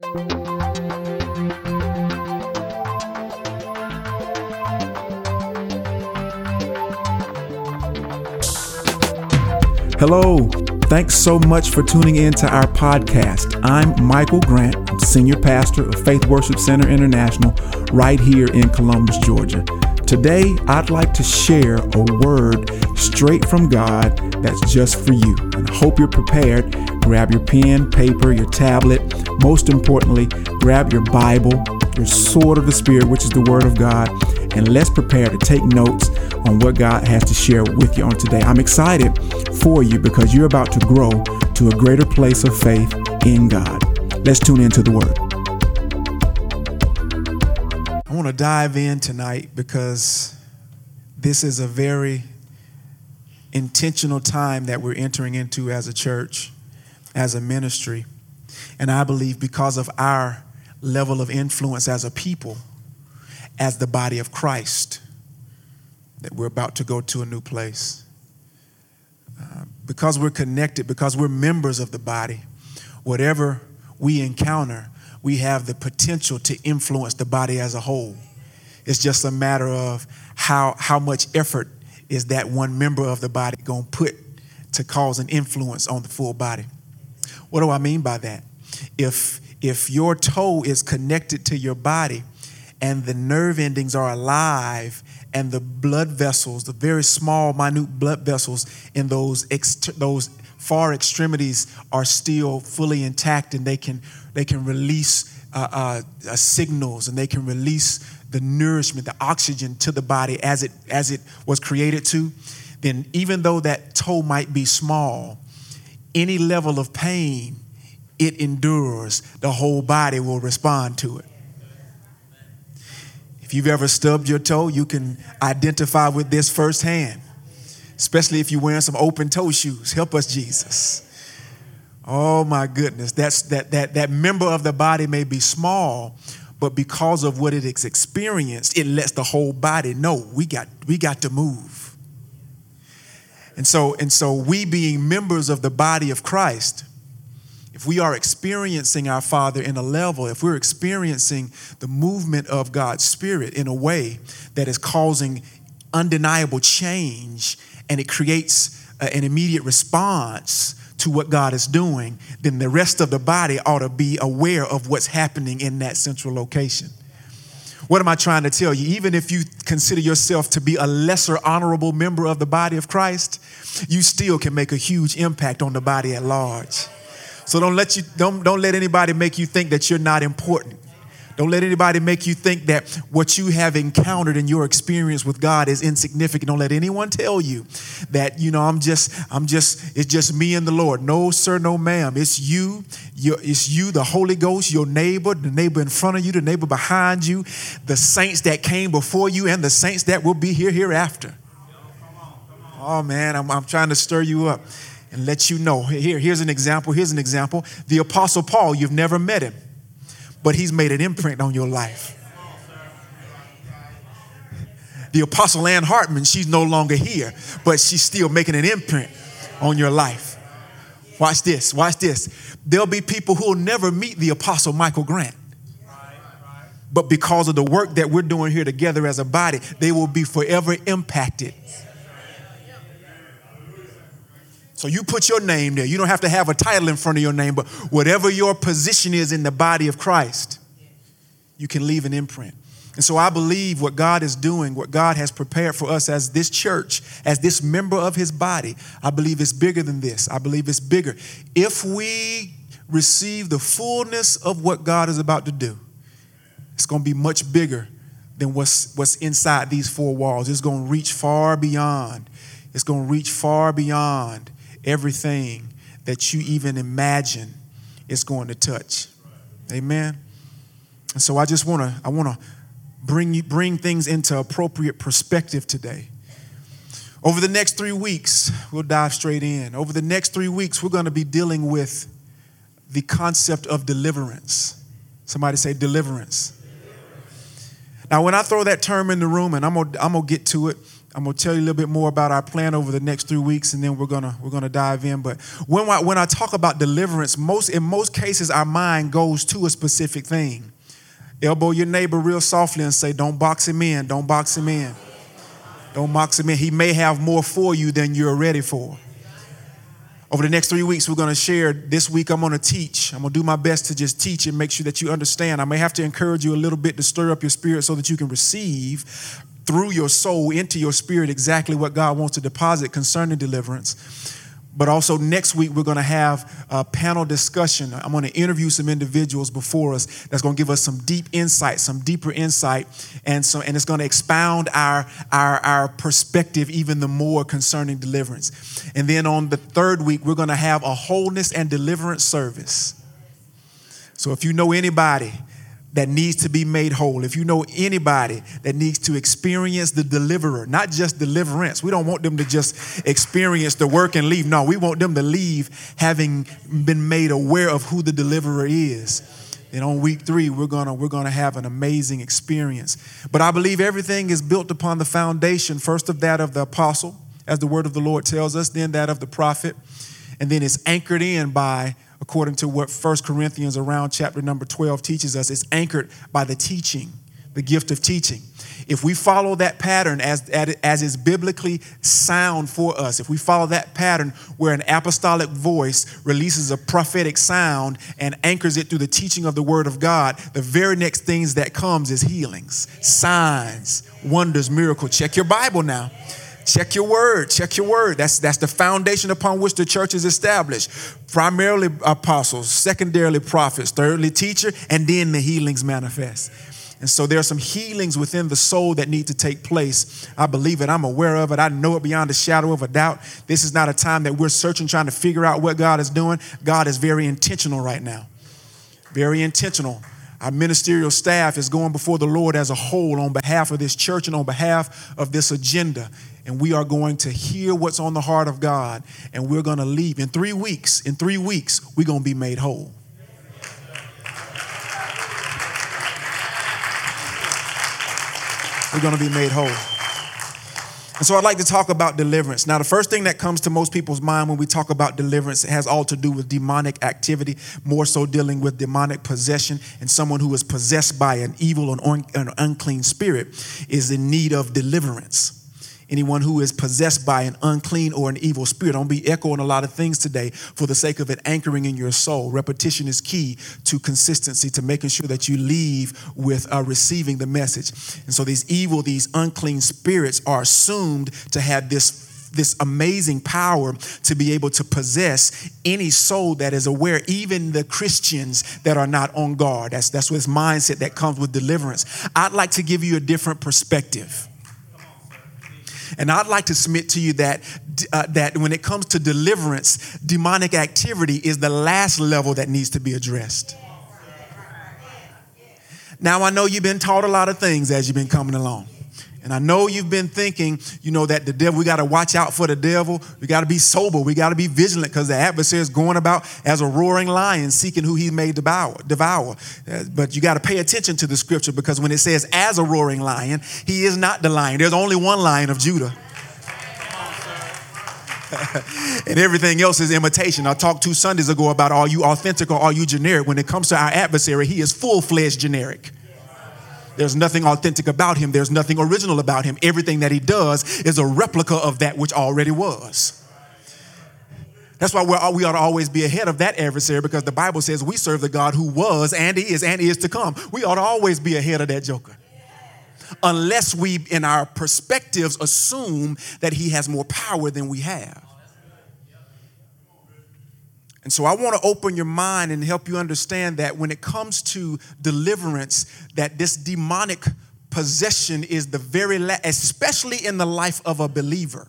Hello. Thanks so much for tuning in to our podcast. I'm Michael Grant, Senior Pastor of Faith Worship Center International, right here in Columbus, Georgia. Today, I'd like to share a word straight from God that's just for you. And I hope you're prepared. Grab your pen, paper, your tablet. Most importantly, grab your Bible, your sword of the Spirit, which is the Word of God, and let's prepare to take notes on what God has to share with you on today. I'm excited for you because you're about to grow to a greater place of faith in God. Let's tune into the Word. I want to dive in tonight because this is a very intentional time that we're entering into as a church, as a ministry. And I believe because of our level of influence as a people, as the body of Christ, that we're about to go to a new place. Uh, because we're connected, because we're members of the body, whatever we encounter, we have the potential to influence the body as a whole. It's just a matter of how, how much effort is that one member of the body going to put to cause an influence on the full body. What do I mean by that? If, if your toe is connected to your body and the nerve endings are alive and the blood vessels, the very small, minute blood vessels in those, ex- those far extremities are still fully intact and they can, they can release uh, uh, uh, signals and they can release the nourishment, the oxygen to the body as it, as it was created to, then even though that toe might be small, any level of pain it endures, the whole body will respond to it. If you've ever stubbed your toe, you can identify with this firsthand, especially if you're wearing some open toe shoes. Help us, Jesus. Oh my goodness, that's that that that member of the body may be small, but because of what it has experienced, it lets the whole body know we got we got to move. And so and so we being members of the body of Christ, if we are experiencing our Father in a level, if we're experiencing the movement of God's Spirit in a way that is causing undeniable change and it creates uh, an immediate response to what God is doing, then the rest of the body ought to be aware of what's happening in that central location. What am I trying to tell you? Even if you consider yourself to be a lesser honorable member of the body of Christ, you still can make a huge impact on the body at large. So don't let you don't don't let anybody make you think that you're not important. Don't let anybody make you think that what you have encountered in your experience with God is insignificant. Don't let anyone tell you that, you know, I'm just, I'm just, it's just me and the Lord. No, sir, no, ma'am. It's you, your, it's you, the Holy Ghost, your neighbor, the neighbor in front of you, the neighbor behind you, the saints that came before you, and the saints that will be here hereafter. Oh man, I'm, I'm trying to stir you up and let you know. Here, here's an example. Here's an example. The Apostle Paul, you've never met him, but he's made an imprint on your life. The Apostle Ann Hartman, she's no longer here, but she's still making an imprint on your life. Watch this, watch this. There'll be people who will never meet the Apostle Michael Grant. But because of the work that we're doing here together as a body, they will be forever impacted. So you put your name there. You don't have to have a title in front of your name, but whatever your position is in the body of Christ, you can leave an imprint. And so I believe what God is doing, what God has prepared for us as this church, as this member of his body, I believe it's bigger than this. I believe it's bigger. If we receive the fullness of what God is about to do, it's going to be much bigger than what's, what's inside these four walls. It's going to reach far beyond. It's going to reach far beyond everything that you even imagine is going to touch. Amen. And so I just want to I want to bring you bring things into appropriate perspective today. Over the next 3 weeks, we'll dive straight in. Over the next 3 weeks, we're going to be dealing with the concept of deliverance. Somebody say deliverance. Now, when I throw that term in the room, and I'm gonna, I'm gonna get to it, I'm gonna tell you a little bit more about our plan over the next three weeks, and then we're gonna we're gonna dive in. But when I, when I talk about deliverance, most in most cases our mind goes to a specific thing. Elbow your neighbor real softly and say, "Don't box him in. Don't box him in. Don't box him in. He may have more for you than you're ready for." Over the next three weeks, we're going to share. This week, I'm going to teach. I'm going to do my best to just teach and make sure that you understand. I may have to encourage you a little bit to stir up your spirit so that you can receive through your soul into your spirit exactly what God wants to deposit concerning deliverance. But also next week, we're going to have a panel discussion. I'm going to interview some individuals before us that's going to give us some deep insight, some deeper insight, and so and it's going to expound our, our, our perspective even the more concerning deliverance. And then on the third week, we're going to have a wholeness and deliverance service. So if you know anybody that needs to be made whole, if you know anybody that needs to experience the deliverer, not just deliverance, we don't want them to just experience the work and leave. No, we want them to leave having been made aware of who the deliverer is. And on week three, we're gonna we're gonna have an amazing experience. But I believe everything is built upon the foundation, first of that of the apostle, as the word of the Lord tells us, then that of the prophet, and then it's anchored in by according to what 1 Corinthians around chapter number 12 teaches us, it's anchored by the teaching, the gift of teaching. If we follow that pattern as, as is biblically sound for us, if we follow that pattern where an apostolic voice releases a prophetic sound and anchors it through the teaching of the word of God, the very next things that comes is healings, signs, wonders, miracle. Check your Bible now. Check your word. Check your word. That's, that's the foundation upon which the church is established. Primarily apostles, secondarily prophets, thirdly teacher, and then the healings manifest. And so there are some healings within the soul that need to take place. I believe it. I'm aware of it. I know it beyond a shadow of a doubt. This is not a time that we're searching, trying to figure out what God is doing. God is very intentional right now. Very intentional. Our ministerial staff is going before the Lord as a whole on behalf of this church and on behalf of this agenda and we are going to hear what's on the heart of God, and we're going to leave. In three weeks, in three weeks, we're going to be made whole. We're going to be made whole. And so I'd like to talk about deliverance. Now, the first thing that comes to most people's mind when we talk about deliverance has all to do with demonic activity, more so dealing with demonic possession, and someone who is possessed by an evil and un- unclean spirit is in need of deliverance anyone who is possessed by an unclean or an evil spirit. I'll be echoing a lot of things today for the sake of it anchoring in your soul. Repetition is key to consistency, to making sure that you leave with uh, receiving the message. And so these evil, these unclean spirits are assumed to have this this amazing power to be able to possess any soul that is aware, even the Christians that are not on guard. That's, that's this mindset that comes with deliverance. I'd like to give you a different perspective. And I'd like to submit to you that, uh, that when it comes to deliverance, demonic activity is the last level that needs to be addressed. Now, I know you've been taught a lot of things as you've been coming along. And I know you've been thinking, you know, that the devil, we got to watch out for the devil. We got to be sober. We got to be vigilant because the adversary is going about as a roaring lion seeking who he may devour. devour. Uh, but you got to pay attention to the scripture because when it says as a roaring lion, he is not the lion. There's only one lion of Judah. and everything else is imitation. I talked two Sundays ago about are you authentic or are you generic? When it comes to our adversary, he is full fledged generic. There's nothing authentic about him. There's nothing original about him. Everything that he does is a replica of that which already was. That's why we ought to always be ahead of that adversary because the Bible says we serve the God who was and is and is to come. We ought to always be ahead of that joker. Unless we, in our perspectives, assume that he has more power than we have. And so I want to open your mind and help you understand that when it comes to deliverance, that this demonic possession is the very last, especially in the life of a believer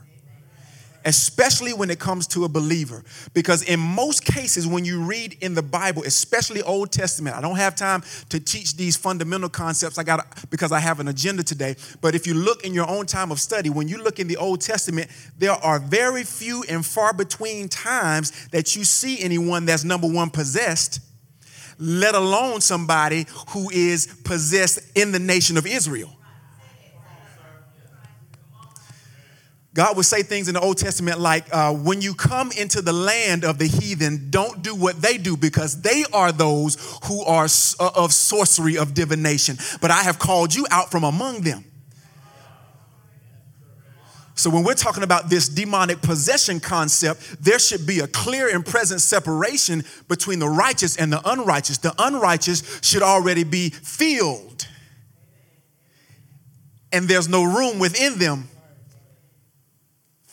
especially when it comes to a believer. Because in most cases, when you read in the Bible, especially Old Testament, I don't have time to teach these fundamental concepts. I got because I have an agenda today. But if you look in your own time of study, when you look in the Old Testament, there are very few and far between times that you see anyone that's number one possessed, let alone somebody who is possessed in the nation of Israel. God would say things in the Old Testament like, uh, when you come into the land of the heathen, don't do what they do because they are those who are uh, of sorcery, of divination. But I have called you out from among them. So, when we're talking about this demonic possession concept, there should be a clear and present separation between the righteous and the unrighteous. The unrighteous should already be filled, and there's no room within them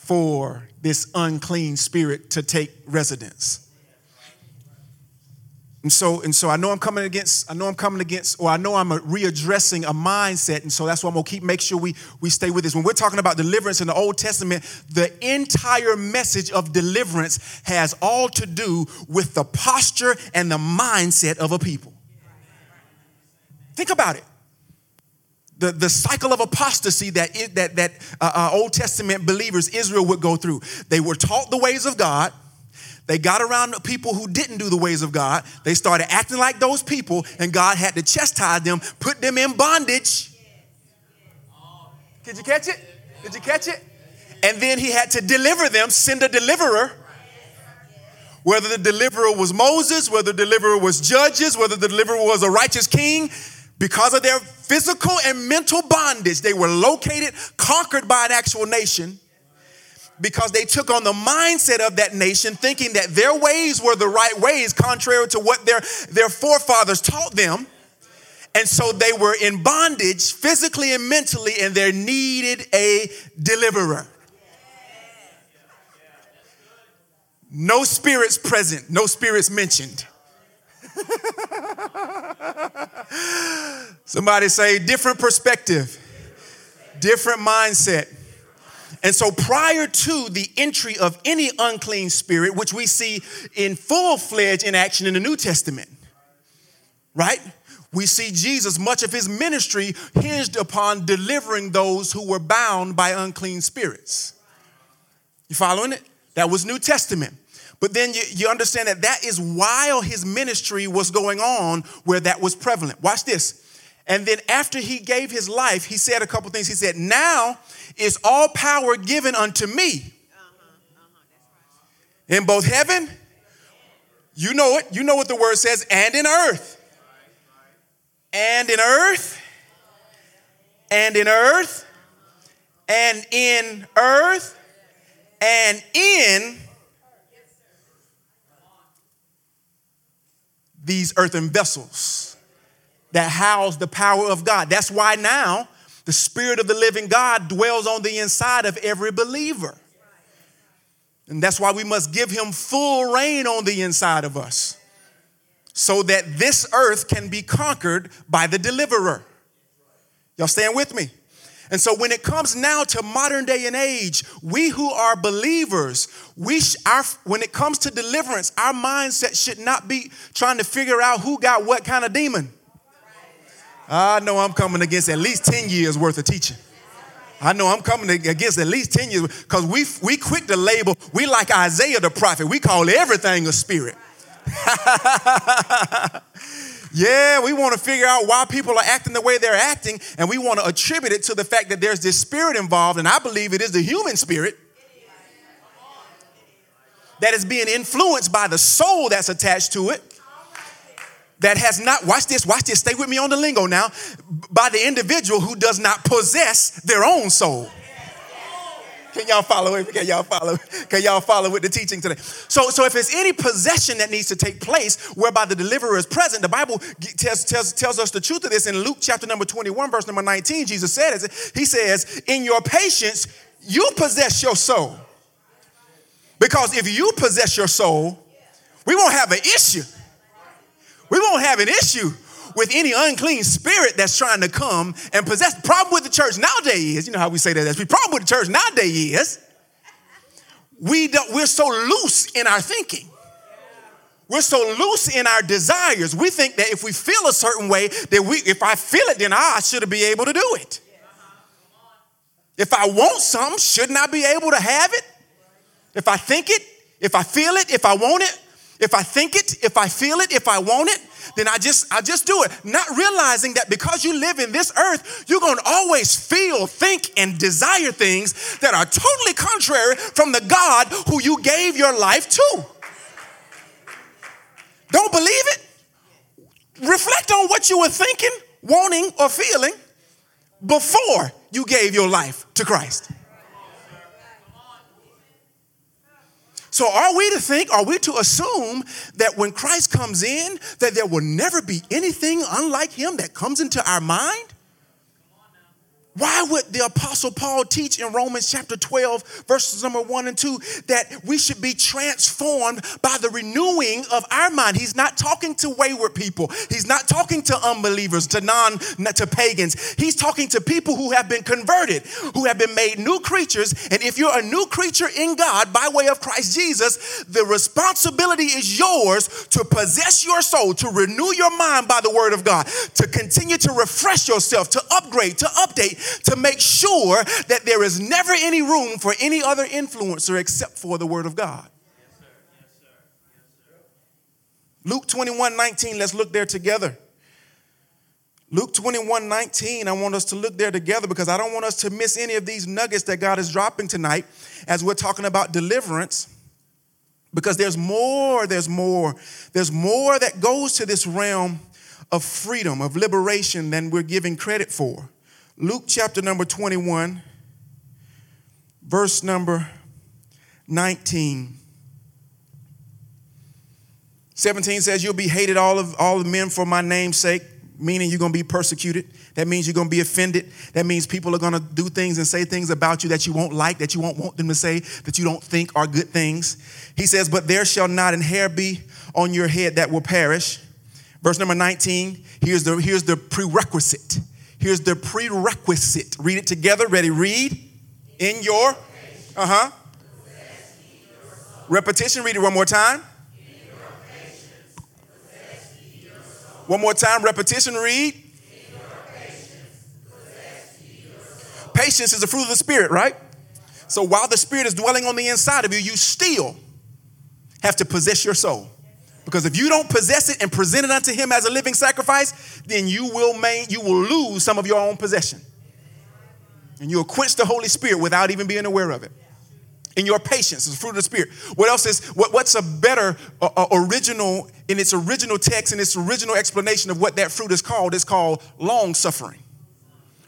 for this unclean spirit to take residence. And so, and so I know I'm coming against, I know I'm coming against, or I know I'm readdressing a mindset. And so that's why I'm gonna keep make sure we, we stay with this. When we're talking about deliverance in the Old Testament, the entire message of deliverance has all to do with the posture and the mindset of a people. Think about it. The, the cycle of apostasy that, it, that, that uh, uh, Old Testament believers, Israel, would go through. They were taught the ways of God they got around people who didn't do the ways of God. They started acting like those people, and God had to chastise them, put them in bondage. Did you catch it? Did you catch it? And then he had to deliver them, send a deliverer. Whether the deliverer was Moses, whether the deliverer was judges, whether the deliverer was a righteous king, because of their physical and mental bondage, they were located, conquered by an actual nation because they took on the mindset of that nation, thinking that their ways were the right ways, contrary to what their, their forefathers taught them. And so they were in bondage physically and mentally, and they needed a deliverer. No spirits present, no spirits mentioned. Somebody say, different perspective, different mindset. And so, prior to the entry of any unclean spirit, which we see in full fledged in action in the New Testament, right? We see Jesus, much of his ministry hinged upon delivering those who were bound by unclean spirits. You following it? That was New Testament. But then you, you understand that that is while his ministry was going on where that was prevalent. Watch this. And then after he gave his life, he said a couple things. He said, Now is all power given unto me in both heaven, you know it, you know what the word says, and in earth. And in earth, and in earth, and in earth, and in these earthen vessels that house the power of God. That's why now the Spirit of the living God dwells on the inside of every believer. And that's why we must give him full reign on the inside of us so that this earth can be conquered by the deliverer. Y'all stand with me? And so when it comes now to modern day and age, we who are believers, we sh- our, when it comes to deliverance, our mindset should not be trying to figure out who got what kind of demon. I know I'm coming against at least 10 years worth of teaching. I know I'm coming against at least 10 years because we, we quick to label, we like Isaiah the prophet, we call everything a spirit. yeah, we want to figure out why people are acting the way they're acting, and we want to attribute it to the fact that there's this spirit involved, and I believe it is the human spirit that is being influenced by the soul that's attached to it that has not, watch this, watch this, stay with me on the lingo now, by the individual who does not possess their own soul. Can y'all follow it? Can y'all follow? Can y'all follow with the teaching today? So, so if it's any possession that needs to take place whereby the deliverer is present, the Bible tells, tells, tells us the truth of this in Luke chapter number 21, verse number 19. Jesus said, He says, In your patience, you possess your soul. Because if you possess your soul, we won't have an issue we won't have an issue with any unclean spirit that's trying to come and possess. The problem with the church nowadays is, you know how we say that, that's the problem with the church nowadays is we don't, we're so loose in our thinking. We're so loose in our desires. We think that if we feel a certain way, that we, if I feel it, then I should be able to do it. If I want something, shouldn't I be able to have it? If I think it, if I feel it, if I want it, if I think it, if I feel it, if I want it, then I just I just do it, not realizing that because you live in this earth, you're going to always feel, think and desire things that are totally contrary from the God who you gave your life to. Don't believe it? Reflect on what you were thinking, wanting or feeling before you gave your life to Christ. So are we to think, are we to assume that when Christ comes in, that there will never be anything unlike him that comes into our mind? Why would the Apostle Paul teach in Romans chapter 12, verses number one and two, that we should be transformed by the renewing of our mind? He's not talking to wayward people. He's not talking to unbelievers, to non, to pagans. He's talking to people who have been converted, who have been made new creatures. And if you're a new creature in God by way of Christ Jesus, the responsibility is yours to possess your soul, to renew your mind by the word of God, to continue to refresh yourself, to upgrade, to update to make sure that there is never any room for any other influencer except for the Word of God. Luke 21 19, let's look there together. Luke 21 19, I want us to look there together because I don't want us to miss any of these nuggets that God is dropping tonight as we're talking about deliverance. Because there's more, there's more, there's more that goes to this realm of freedom, of liberation than we're giving credit for. Luke chapter number 21, verse number 19. 17 says, You'll be hated all of all of men for my name's sake, meaning you're gonna be persecuted. That means you're gonna be offended. That means people are gonna do things and say things about you that you won't like, that you won't want them to say, that you don't think are good things. He says, But there shall not an hair be on your head that will perish. Verse number 19, here's the, here's the prerequisite. Here's the prerequisite. Read it together. Ready? Read. In your. Uh huh. Repetition. Read it one more time. One more time. Repetition. Read. Patience is the fruit of the Spirit, right? So while the Spirit is dwelling on the inside of you, you still have to possess your soul. Because if you don't possess it and present it unto him as a living sacrifice, then you will main, you will lose some of your own possession. And you'll quench the Holy Spirit without even being aware of it. In your patience is fruit of the Spirit. What else is, what, what's a better uh, original, in its original text, in its original explanation of what that fruit is called, it's called long suffering.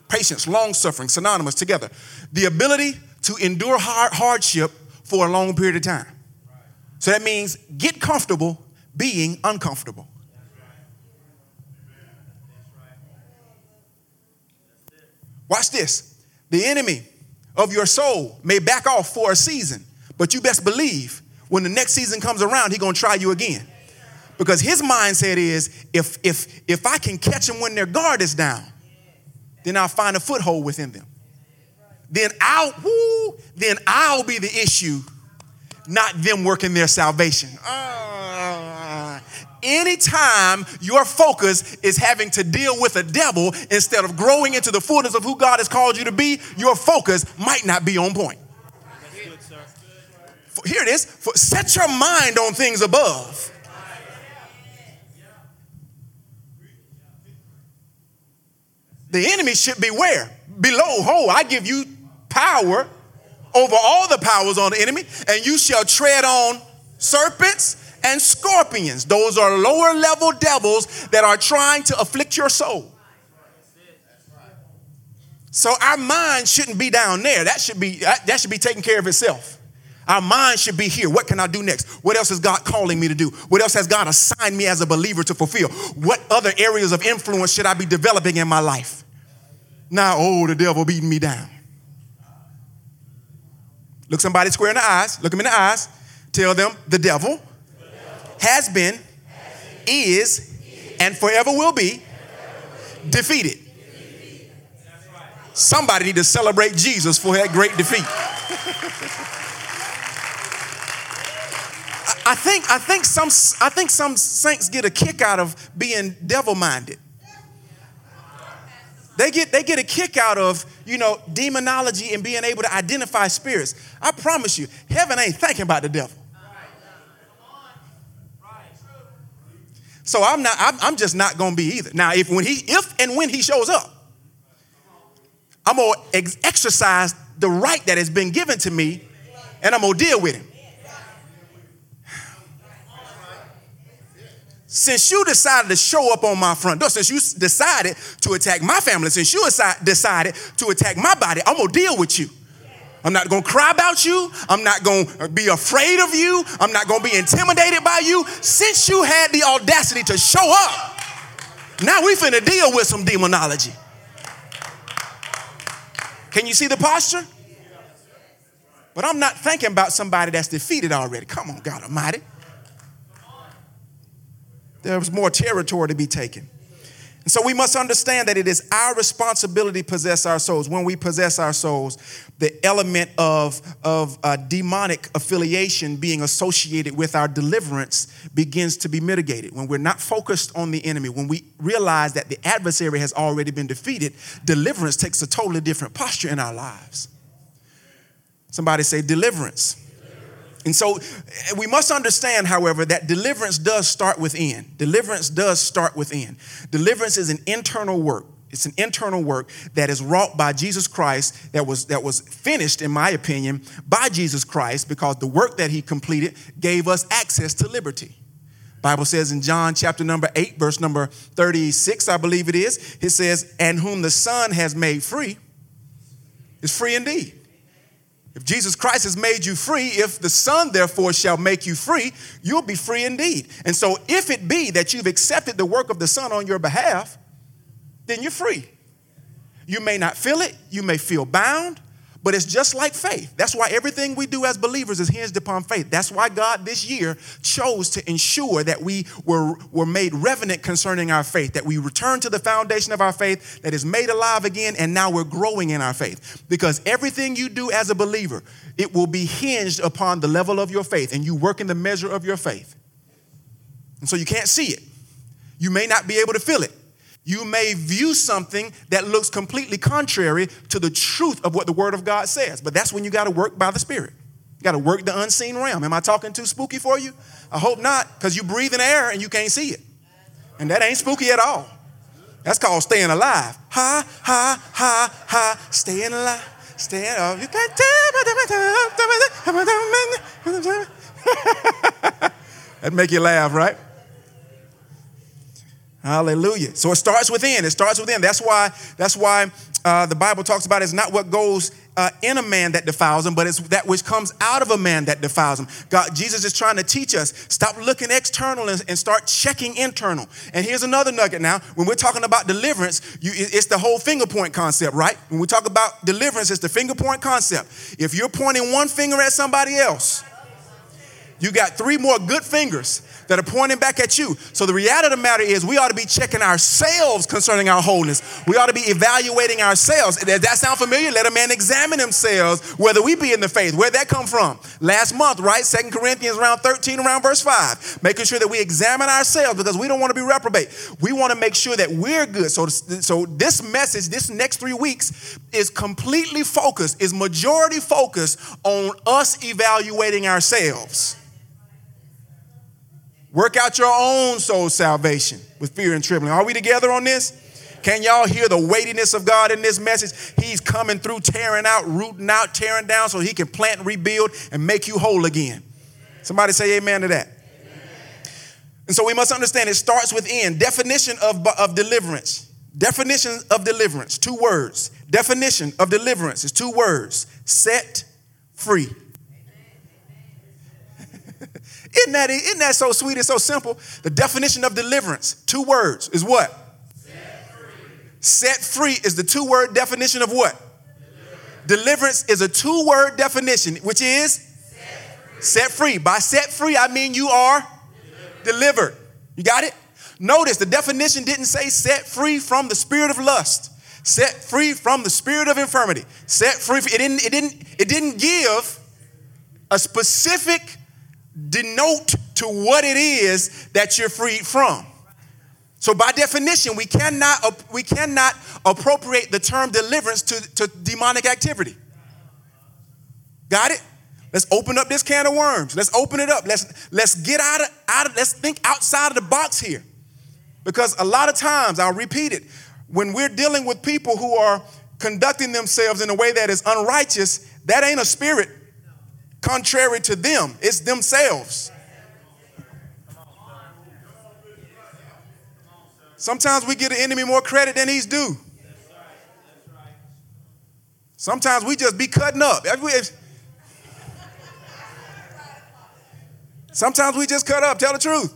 Patience, long suffering, synonymous together. The ability to endure hard, hardship for a long period of time. So that means get comfortable being uncomfortable. Watch this. The enemy of your soul may back off for a season, but you best believe when the next season comes around, he's gonna try you again. Because his mindset is if if if I can catch them when their guard is down, then I'll find a foothold within them. Then I'll woo, then I'll be the issue, not them working their salvation. Uh, anytime your focus is having to deal with a devil instead of growing into the fullness of who God has called you to be, your focus might not be on point. Here it is. Set your mind on things above. The enemy should be where? Below. Ho, I give you power over all the powers on the enemy, and you shall tread on serpents and scorpions. Those are lower level devils that are trying to afflict your soul. So our mind shouldn't be down there. That should be that should be taking care of itself. Our mind should be here. What can I do next? What else is God calling me to do? What else has God assigned me as a believer to fulfill? What other areas of influence should I be developing in my life? Now, oh, the devil beating me down. Look somebody square in the eyes. Look them in the eyes. Tell them the devil has been, is, and forever will be defeated. Somebody need to celebrate Jesus for that great defeat. I think, I think some I think some saints get a kick out of being devil-minded. They get, they get a kick out of, you know, demonology and being able to identify spirits. I promise you, heaven ain't thinking about the devil. So I'm not, I'm, just not gonna be either. Now, if when he, if and when he shows up, I'm gonna ex- exercise the right that has been given to me, and I'm gonna deal with him. Since you decided to show up on my front door, since you decided to attack my family, since you decided to attack my body, I'm gonna deal with you. I'm not gonna cry about you. I'm not gonna be afraid of you. I'm not gonna be intimidated by you. Since you had the audacity to show up, now we finna deal with some demonology. Can you see the posture? But I'm not thinking about somebody that's defeated already. Come on, God Almighty. There's more territory to be taken. And so we must understand that it is our responsibility to possess our souls. When we possess our souls, the element of, of uh, demonic affiliation being associated with our deliverance begins to be mitigated. When we're not focused on the enemy, when we realize that the adversary has already been defeated, deliverance takes a totally different posture in our lives. Somebody say, deliverance. And so we must understand, however, that deliverance does start within. Deliverance does start within. Deliverance is an internal work. It's an internal work that is wrought by Jesus Christ, that was, that was finished, in my opinion, by Jesus Christ, because the work that he completed gave us access to liberty. Bible says in John chapter number 8, verse number 36, I believe it is, it says, And whom the Son has made free is free indeed. If Jesus Christ has made you free, if the Son therefore shall make you free, you'll be free indeed. And so, if it be that you've accepted the work of the Son on your behalf, then you're free. You may not feel it, you may feel bound, but it's just like faith. That's why everything we do as believers is hinged upon faith. That's why God this year chose to ensure that we were, were made revenant concerning our faith, that we return to the foundation of our faith that is made alive again, and now we're growing in our faith. Because everything you do as a believer, it will be hinged upon the level of your faith, and you work in the measure of your faith. And so you can't see it. You may not be able to feel it you may view something that looks completely contrary to the truth of what the Word of God says. But that's when you got to work by the Spirit. You got to work the unseen realm. Am I talking too spooky for you? I hope not, because you breathe in air and you can't see it. And that ain't spooky at all. That's called staying alive. Ha, ha, ha, ha, staying alive. Staying alive. You can't tell. That'd make you laugh, right? Hallelujah. So it starts within. It starts within. That's why, that's why uh, the Bible talks about it's not what goes uh, in a man that defiles him, but it's that which comes out of a man that defiles him. God, Jesus is trying to teach us stop looking external and, and start checking internal. And here's another nugget now. When we're talking about deliverance, you, it's the whole finger point concept, right? When we talk about deliverance, it's the finger point concept. If you're pointing one finger at somebody else, you got three more good fingers that are pointing back at you. So the reality of the matter is we ought to be checking ourselves concerning our wholeness. We ought to be evaluating ourselves. Does that sound familiar? Let a man examine themselves whether we be in the faith. Where'd that come from? Last month, right? Second Corinthians around 13, around verse 5. Making sure that we examine ourselves because we don't want to be reprobate. We want to make sure that we're good. So, so this message, this next three weeks, is completely focused, is majority focused on us evaluating ourselves. Work out your own soul salvation with fear and trembling. Are we together on this? Can y'all hear the weightiness of God in this message? He's coming through, tearing out, rooting out, tearing down so he can plant, rebuild, and make you whole again. Somebody say amen to that. And so we must understand it starts within. Definition of, of deliverance. Definition of deliverance, two words. Definition of deliverance is two words set free. Isn't that, isn't that so sweet and so simple? The definition of deliverance, two words, is what? Set free, Set free is the two word definition of what? Deliverance, Deliverance is a two word definition, which is set free. set free. By set free, I mean you are delivered. delivered. You got it? Notice the definition didn't say set free from the spirit of lust, set free from the spirit of infirmity, set free. It didn't. It didn't. It didn't give a specific denote to what it is that you're freed from. So by definition, we cannot, we cannot appropriate the term deliverance to, to demonic activity. Got it? Let's open up this can of worms. Let's open it up. Let's, let's get out of, out of, let's think outside of the box here. Because a lot of times, I'll repeat it, when we're dealing with people who are conducting themselves in a way that is unrighteous, that ain't a spirit contrary to them, it's themselves. Sometimes we give the enemy more credit than he's due. Sometimes we just be cutting up. Sometimes we just cut up, tell the truth.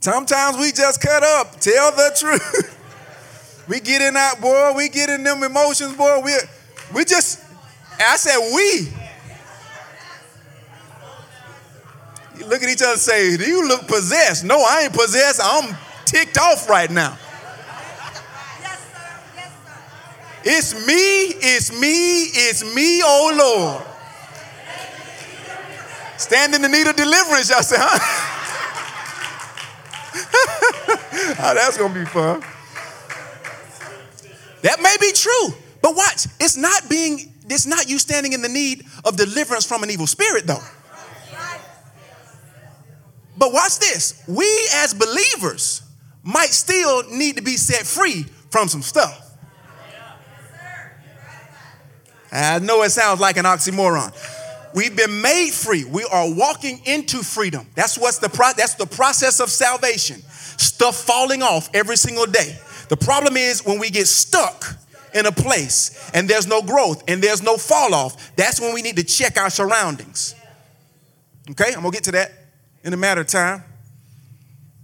Sometimes we just cut up, tell the truth. we get in that, boy, we get in them emotions, boy. We, we just, I said we. You look at each other and say, Do you look possessed? No, I ain't possessed. I'm ticked off right now. It's me, it's me, it's me, oh Lord. Stand in the need of deliverance, y'all say, huh? oh, that's gonna be fun. That may be true, but watch, it's not being, it's not you standing in the need of deliverance from an evil spirit, though. But watch this. We as believers might still need to be set free from some stuff. I know it sounds like an oxymoron. We've been made free. We are walking into freedom. That's what's the pro- that's the process of salvation. Stuff falling off every single day. The problem is when we get stuck in a place and there's no growth and there's no fall off, that's when we need to check our surroundings. Okay, I'm gonna get to that in a matter of time.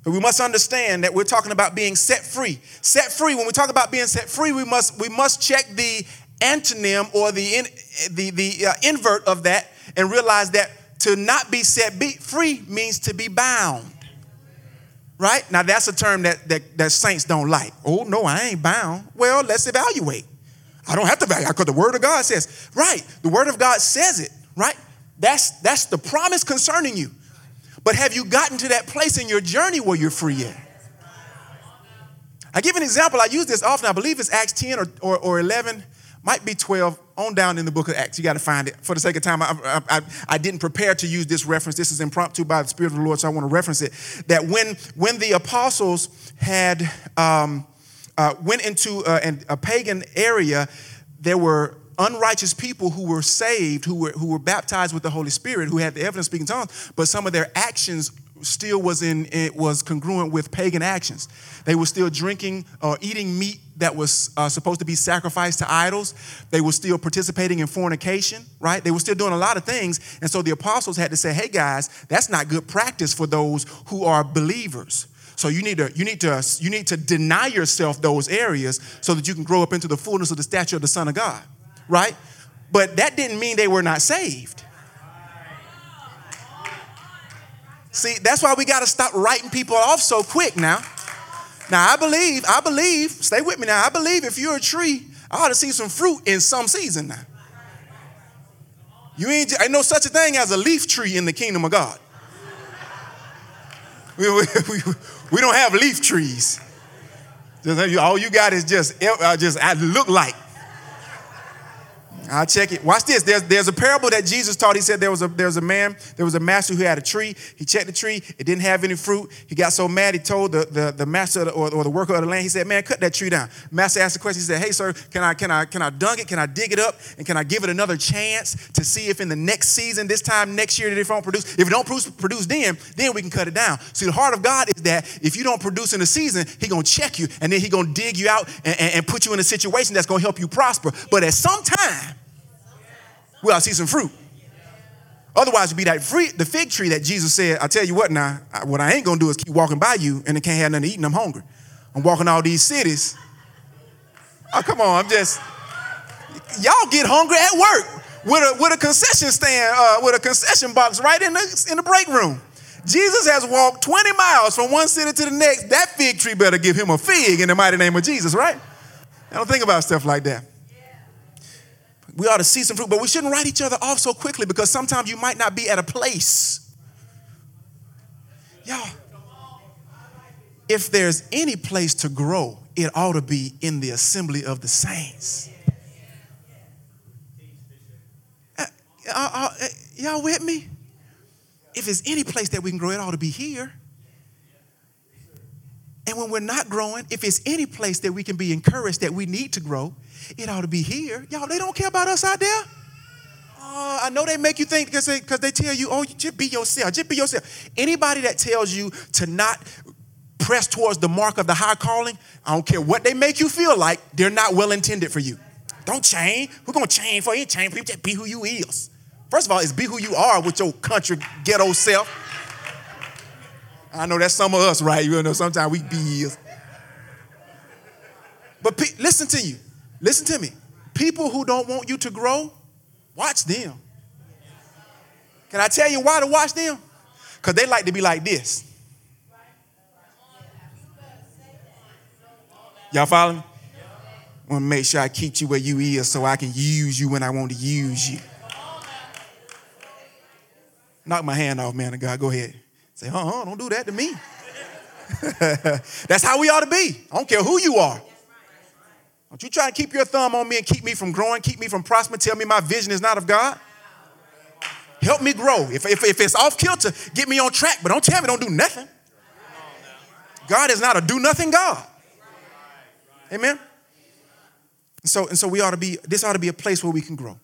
But we must understand that we're talking about being set free. Set free, when we talk about being set free, we must, we must check the antonym or the, in, the, the uh, invert of that and realize that to not be set be free means to be bound. Right? Now, that's a term that, that, that saints don't like. Oh, no, I ain't bound. Well, let's evaluate. I don't have to evaluate because the Word of God says, right, the Word of God says it, right? That's, that's the promise concerning you. But have you gotten to that place in your journey where you're free yet? I give an example. I use this often. I believe it's Acts 10 or, or, or 11, might be 12, on down in the book of Acts. You got to find it. For the sake of time, I, I, I, didn't prepare to use this reference. This is impromptu by the Spirit of the Lord, so I want to reference it. That when, when the apostles had um, uh, went into a, uh, a pagan area, there were unrighteous people who were saved, who were, who were baptized with the Holy Spirit, who had the evidence speaking tongues, but some of their actions still was in it was congruent with pagan actions. They were still drinking or eating meat that was uh, supposed to be sacrificed to idols. They were still participating in fornication, right? They were still doing a lot of things. And so the apostles had to say, hey guys, that's not good practice for those who are believers. So you need to you need to you need to deny yourself those areas so that you can grow up into the fullness of the stature of the Son of God right? But that didn't mean they were not saved. See, that's why we got to stop writing people off so quick now. Now, I believe, I believe, stay with me now. I believe if you're a tree, I ought to see some fruit in some season now. You ain't, ain't no such a thing as a leaf tree in the kingdom of God. We, we, we, we don't have leaf trees. all you got is just, uh, just I look like. I'll check it. Watch this. There's, there's a parable that Jesus taught. He said there was a there was a man, there was a master who had a tree. He checked the tree. It didn't have any fruit. He got so mad. He told the, the, the master or, or the worker of the land. He said, "Man, cut that tree down." Master asked the question. He said, "Hey, sir, can I can I can I dunk it? Can I dig it up? And can I give it another chance to see if in the next season, this time next year, that it don't produce? If it don't produce, produce then, then we can cut it down." See, the heart of God is that if you don't produce in the season, He gonna check you, and then He gonna dig you out and, and, and put you in a situation that's gonna help you prosper. But at some time we ought to see some fruit. Otherwise, it'd be that free, the fig tree that Jesus said, I tell you what now, what I ain't gonna do is keep walking by you and I can't have nothing to eat and I'm hungry. I'm walking all these cities. Oh, come on, I'm just, y'all get hungry at work with a, with a concession stand, uh, with a concession box right in the, in the break room. Jesus has walked 20 miles from one city to the next. That fig tree better give him a fig in the mighty name of Jesus, right? I don't think about stuff like that we ought to see some fruit, but we shouldn't write each other off so quickly because sometimes you might not be at a place. Y'all, if there's any place to grow, it ought to be in the assembly of the saints. Uh, uh, uh, y'all with me? If there's any place that we can grow, it ought to be here. And when we're not growing, if it's any place that we can be encouraged that we need to grow, it ought to be here. Y'all, they don't care about us out there. Uh, I know they make you think because they, they tell you, oh, just be yourself, just be yourself. Anybody that tells you to not press towards the mark of the high calling, I don't care what they make you feel like, they're not well intended for you. Don't change. We're going to change for you. Change you. Just be who you is. First of all, it's be who you are with your country ghetto self. I know that's some of us, right? You know, sometimes we be. is. But pe- listen to you. Listen to me. People who don't want you to grow, watch them. Can I tell you why to watch them? Because they like to be like this. Y'all follow me? I want to make sure I keep you where you is so I can use you when I want to use you. Knock my hand off, man of God. Go ahead. Say, uh-uh, don't do that to me. That's how we ought to be. I don't care who you are. Don't you try to keep your thumb on me and keep me from growing, keep me from prospering, tell me my vision is not of God. Help me grow. If, if, if it's off kilter, get me on track, but don't tell me don't do nothing. God is not a do nothing God. Amen. And so, and so we ought to be, this ought to be a place where we can grow.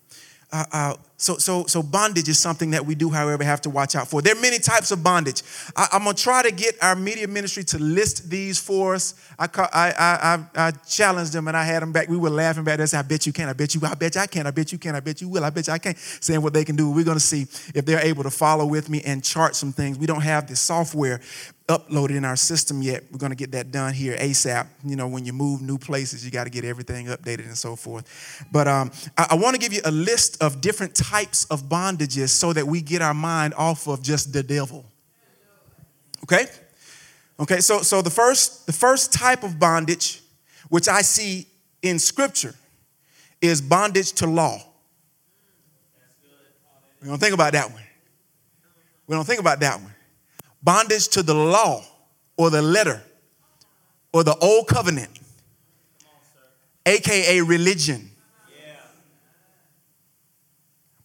Uh, uh, so, so, so bondage is something that we do, however, have to watch out for. There are many types of bondage. I, am gonna try to get our media ministry to list these for us. I, I, I, I, challenged them and I had them back. We were laughing back. They said, "I bet you can. I bet you. I bet you I can. I bet you can. I bet you will. I bet you I can." Saying what they can do. We're gonna see if they're able to follow with me and chart some things. We don't have the software uploaded in our system yet. We're going to get that done here ASAP. You know, when you move new places, you got to get everything updated and so forth. But um, I, I want to give you a list of different types of bondages so that we get our mind off of just the devil. Okay? Okay, so, so the, first, the first type of bondage, which I see in Scripture, is bondage to law. We don't think about that one. We don't think about that one bondage to the law or the letter or the old covenant, aka religion.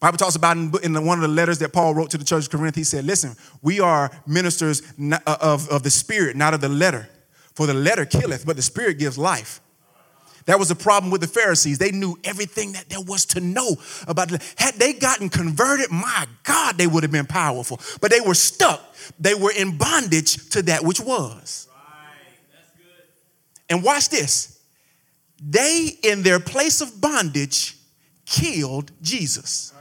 Bible talks about in, in one of the letters that Paul wrote to the church of Corinth, he said, Listen, we are ministers uh, of, of the spirit, not of the letter. For the letter killeth, but the spirit gives life. That was the problem with the Pharisees. They knew everything that there was to know about. Had they gotten converted, my God, they would have been powerful. But they were stuck. They were in bondage to that which was. And watch this. They, in their place of bondage, killed Jesus.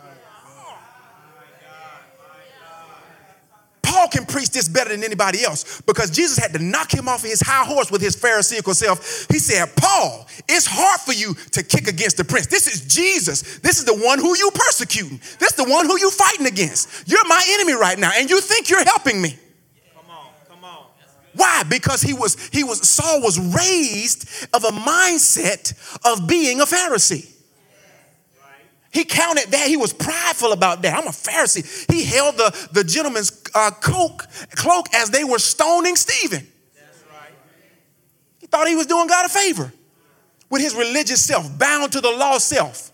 Paul can preach this better than anybody else because Jesus had to knock him off of his high horse with his Pharisaical self. He said, Paul, it's hard for you to kick against the prince. This is Jesus. This is the one who you persecuting. This is the one who you fighting against. You're my enemy right now, and you think you're helping me. Why? Because he was, he was, Saul was raised of a mindset of being a Pharisee. He counted that. He was prideful about that. I'm a Pharisee. He held the, the gentleman's uh, cloak, cloak as they were stoning Stephen. Right. He thought he was doing God a favor with his religious self, bound to the law self.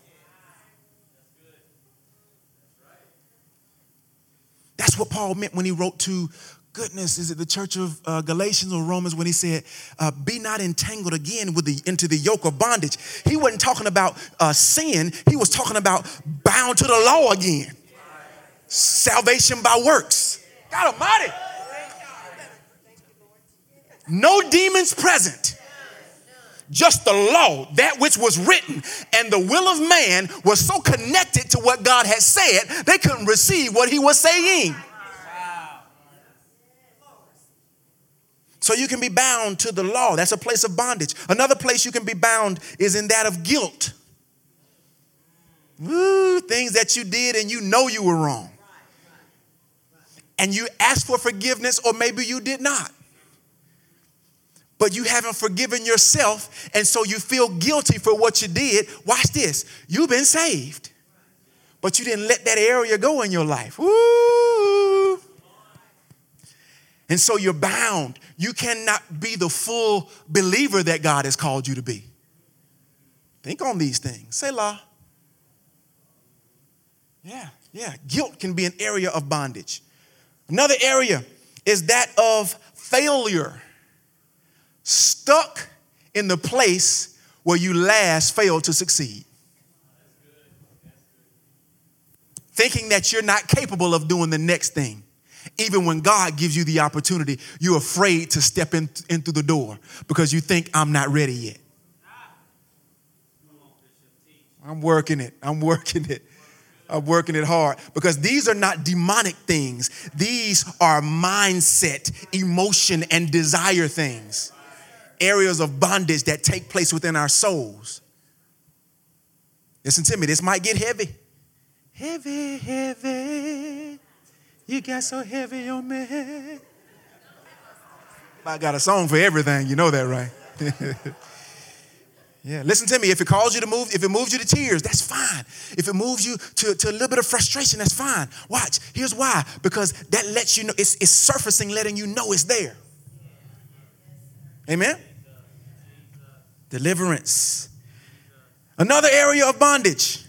That's what Paul meant when he wrote to goodness, is it the church of uh, Galatians or Romans when he said, uh, be not entangled again with the, into the yoke of bondage? He wasn't talking about uh, sin, he was talking about bound to the law again. Salvation by works. God Almighty. No demons present. Just the law, that which was written, and the will of man was so connected to what God had said, they couldn't receive what he was saying. So you can be bound to the law. That's a place of bondage. Another place you can be bound is in that of guilt. Ooh, things that you did and you know you were wrong. And you asked for forgiveness, or maybe you did not. But you haven't forgiven yourself, and so you feel guilty for what you did. Watch this. You've been saved, but you didn't let that area go in your life. And so you're bound. You cannot be the full believer that God has called you to be. Think on these things. Selah. Yeah, yeah. Guilt can be an area of bondage. Another area is that of failure. stuck in the place where you last failed to succeed. Thinking that you're not capable of doing the next thing. Even when God gives you the opportunity, you're afraid to step in, in through the door because you think, I'm not ready yet. I'm working it. I'm working it. I'm working it hard because these are not demonic things. These are mindset, emotion, and desire things. Areas of bondage that take place within our souls. Listen to me, this might get heavy. Heavy, heavy. You got so heavy on me. I got a song for everything. You know that, right? Yeah, listen to me. If it calls you to move, if it moves you to tears, that's fine. If it moves you to, to a little bit of frustration, that's fine. Watch. Here's why. Because that lets you know, it's, it's surfacing, letting you know it's there. Amen? Deliverance. Another area of bondage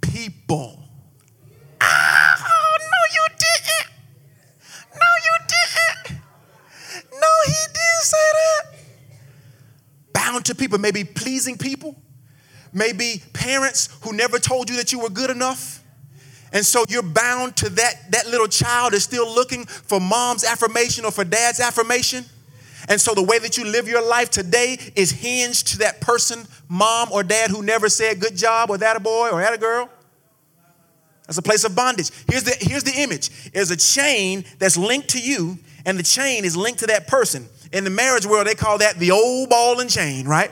people. Bound to people, maybe pleasing people, maybe parents who never told you that you were good enough. And so you're bound to that, that little child is still looking for mom's affirmation or for dad's affirmation. And so the way that you live your life today is hinged to that person, mom or dad, who never said good job or that a boy or that a girl. That's a place of bondage. Here's the, here's the image. There's a chain that's linked to you, and the chain is linked to that person. In the marriage world, they call that the old ball and chain, right?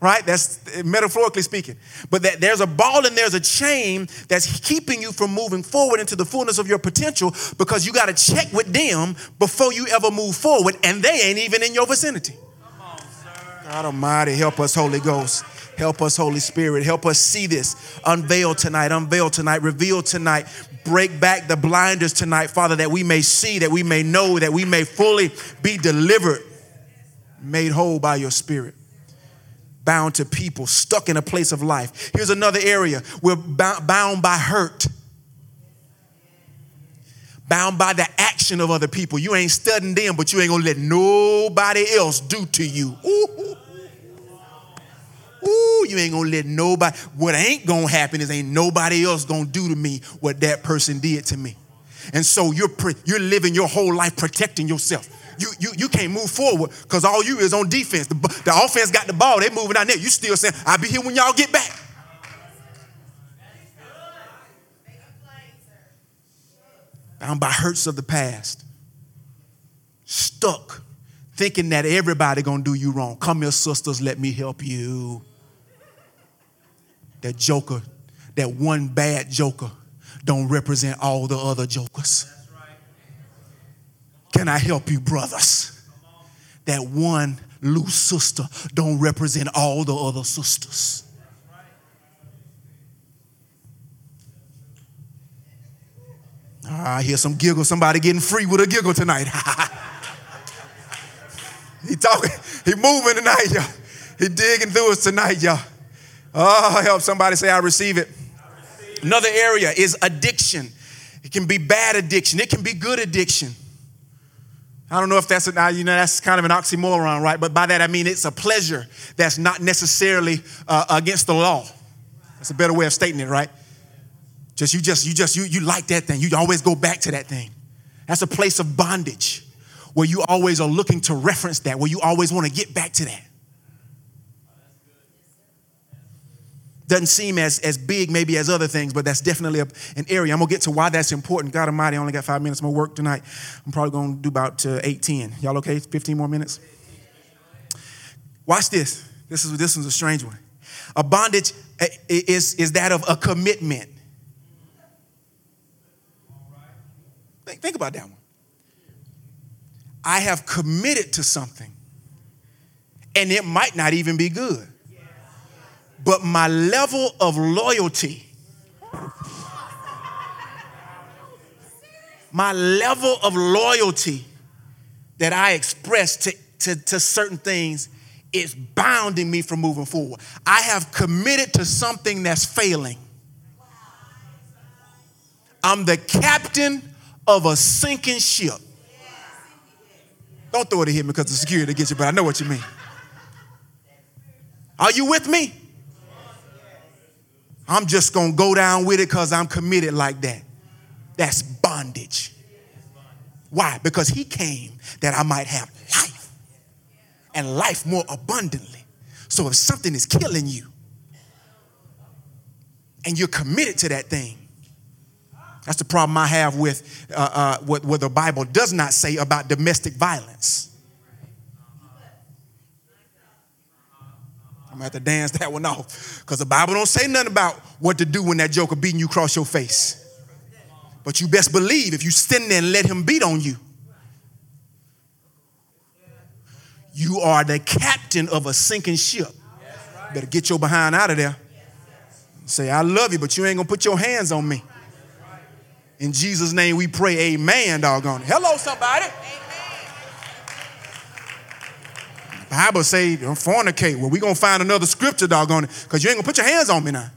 Right? That's metaphorically speaking. But that there's a ball and there's a chain that's keeping you from moving forward into the fullness of your potential because you got to check with them before you ever move forward, and they ain't even in your vicinity. On, God Almighty, help us, Holy Ghost. Help us, Holy Spirit. Help us see this. Unveil tonight, unveil tonight, reveal tonight. Break back the blinders tonight, Father, that we may see, that we may know, that we may fully be delivered, made whole by your Spirit. Bound to people, stuck in a place of life. Here's another area we're bound by hurt bound by the action of other people. You ain't studying them, but you ain't gonna let nobody else do to you. Ooh. You ain't gonna let nobody, what ain't gonna happen is ain't nobody else gonna do to me what that person did to me. And so you're, you're living your whole life protecting yourself. You, you, you can't move forward because all you is on defense. The, the offense got the ball, they moving out there. You still saying, I'll be here when y'all get back. Bound by hurts of the past. Stuck thinking that everybody gonna do you wrong. Come here, sisters, let me help you. That joker, that one bad joker, don't represent all the other jokers. Can I help you, brothers? That one loose sister don't represent all the other sisters. Ah, I hear some giggle, somebody getting free with a giggle tonight. he talking, he moving tonight, y'all. He digging through us tonight, y'all. Oh, help somebody say, I receive it. Another area is addiction. It can be bad addiction, it can be good addiction. I don't know if that's a, you know that's kind of an oxymoron, right? But by that I mean it's a pleasure that's not necessarily uh, against the law. That's a better way of stating it, right? Just you just you just you you like that thing. You always go back to that thing. That's a place of bondage where you always are looking to reference that, where you always want to get back to that. Doesn't seem as, as big maybe as other things, but that's definitely a, an area. I'm gonna get to why that's important. God Almighty, I only got five minutes more work tonight. I'm probably gonna do about uh, 8, 10. Y'all okay? 15 more minutes? Watch this. This is this one's a strange one. A bondage eh, is, is that of a commitment. Think, think about that one. I have committed to something, and it might not even be good but my level of loyalty, my level of loyalty that I express to, to, to certain things is bounding me from moving forward. I have committed to something that's failing. I'm the captain of a sinking ship. Don't throw it at him because the security gets you, but I know what you mean. Are you with me? I'm just going to go down with it because I'm committed like that. That's bondage. Why? Because he came that I might have life and life more abundantly. So if something is killing you and you're committed to that thing, that's the problem I have with uh, uh, what, what the Bible does not say about domestic violence. I'm gonna have to dance that one off because the Bible don't say nothing about what to do when that joker beating you across your face. But you best believe if you stand there and let him beat on you, you are the captain of a sinking ship. Better get your behind out of there. Say, I love you, but you ain't gonna put your hands on me. In Jesus' name we pray, amen, doggone. Hello, somebody. Bible say, don't fornicate. Well, we gonna find another scripture, doggone it, because you ain't gonna put your hands on me now.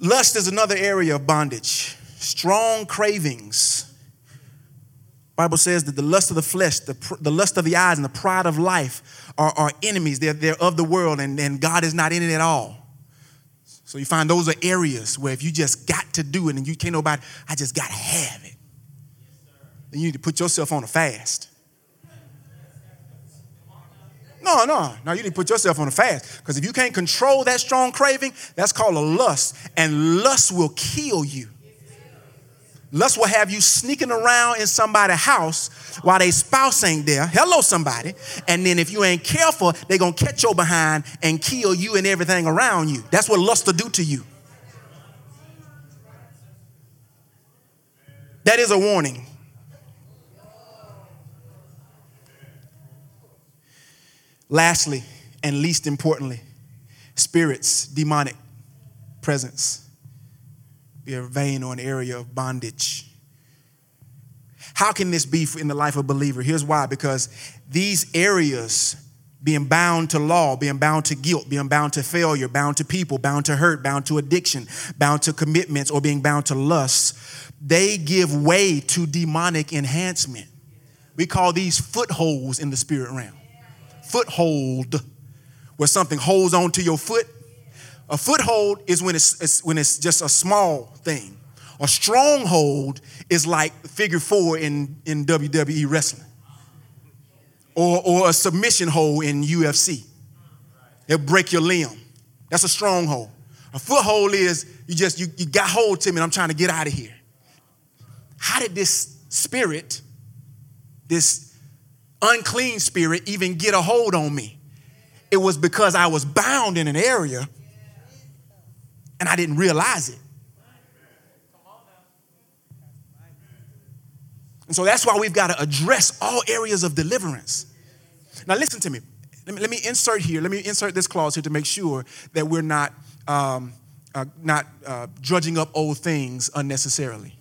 Lust is another area of bondage. Strong cravings. Bible says that the lust of the flesh, the, the lust of the eyes, and the pride of life are, are enemies. They're, they're of the world, and, and God is not in it at all. So you find those are areas where if you just got to do it and you can't nobody, I just got to have it. Then you need to put yourself on a fast. No, no, no, you need to put yourself on a fast. Because if you can't control that strong craving, that's called a lust. And lust will kill you. Lust will have you sneaking around in somebody's house while their spouse ain't there. Hello, somebody. And then if you ain't careful, they're going to catch your behind and kill you and everything around you. That's what lust will do to you. That is a warning. Lastly, and least importantly, spirits, demonic presence, vein or an area of bondage. How can this be in the life of a believer? Here's why because these areas, being bound to law, being bound to guilt, being bound to failure, bound to people, bound to hurt, bound to addiction, bound to commitments, or being bound to lust, they give way to demonic enhancement. We call these footholds in the spirit realm foothold where something holds on to your foot. A foothold is when it's, it's, when it's just a small thing. A stronghold is like figure four in, in WWE wrestling. Or, or a submission hold in UFC. It'll break your limb. That's a stronghold. A foothold is you just you, you got hold to me and I'm trying to get out of here. How did this spirit, this unclean spirit even get a hold on me. It was because I was bound in an area and I didn't realize it. And so that's why we've got to address all areas of deliverance. Now, listen to me. Let me, let me insert here, let me insert this clause here to make sure that we're not, um, uh, not uh, drudging up old things unnecessarily.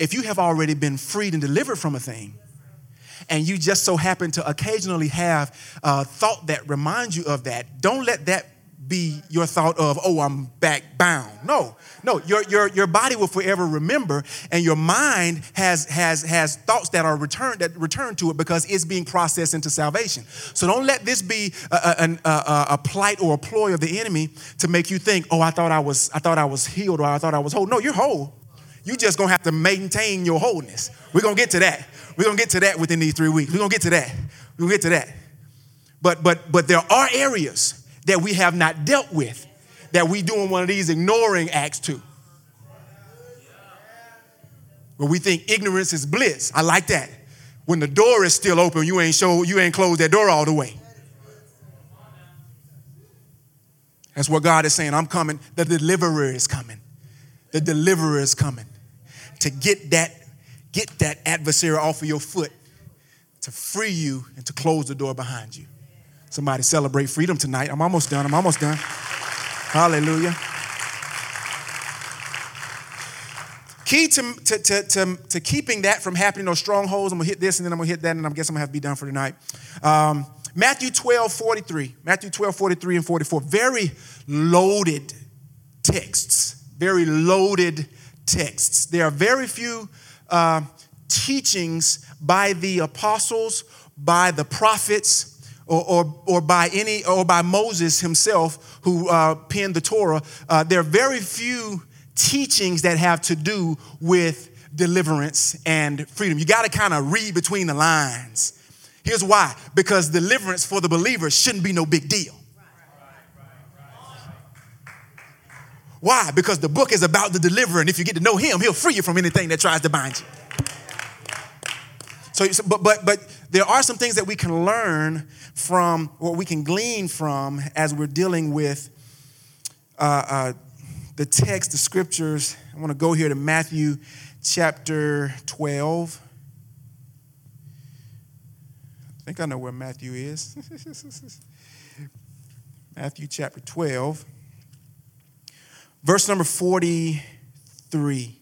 If you have already been freed and delivered from a thing, and you just so happen to occasionally have a thought that reminds you of that, don't let that be your thought of, oh, I'm back bound. No, no, your, your, your body will forever remember, and your mind has, has, has thoughts that are returned that return to it because it's being processed into salvation. So don't let this be a, a, a, a plight or a ploy of the enemy to make you think, oh, I thought I was, I thought I was healed or I thought I was whole. No, you're whole. You just gonna have to maintain your wholeness. We're gonna get to that. We're gonna get to that within these three weeks. We're gonna get to that. We're gonna get to that. But but but there are areas that we have not dealt with that we doing one of these ignoring acts to. Where we think ignorance is bliss. I like that. When the door is still open, you ain't show, you ain't closed that door all the way. That's what God is saying. I'm coming. The deliverer is coming. The deliverer is coming to get that, get that adversary off of your foot, to free you and to close the door behind you. Somebody celebrate freedom tonight. I'm almost done. I'm almost done. Hallelujah. Key to, to, to, to, to keeping that from happening, those strongholds, I'm gonna hit this and then I'm gonna hit that, and I guess I'm gonna have to be done for tonight. Um, Matthew 12, 43. Matthew 12, 43 and 44. Very loaded texts, very loaded texts. There are very few uh, teachings by the apostles, by the prophets, or, or, or, by any or by Moses himself who uh, penned the Torah. Uh, there are very few teachings that have to do with deliverance and freedom. You got to kind of read between the lines. Here's why because deliverance for the believer shouldn't be no big deal. Why? Because the book is about the deliverer, and if you get to know him, he'll free you from anything that tries to bind you. So, but, but, but there are some things that we can learn from, or we can glean from, as we're dealing with uh, uh, the text, the scriptures. I want to go here to Matthew chapter 12. I think I know where Matthew is. Matthew chapter 12, verse number 43.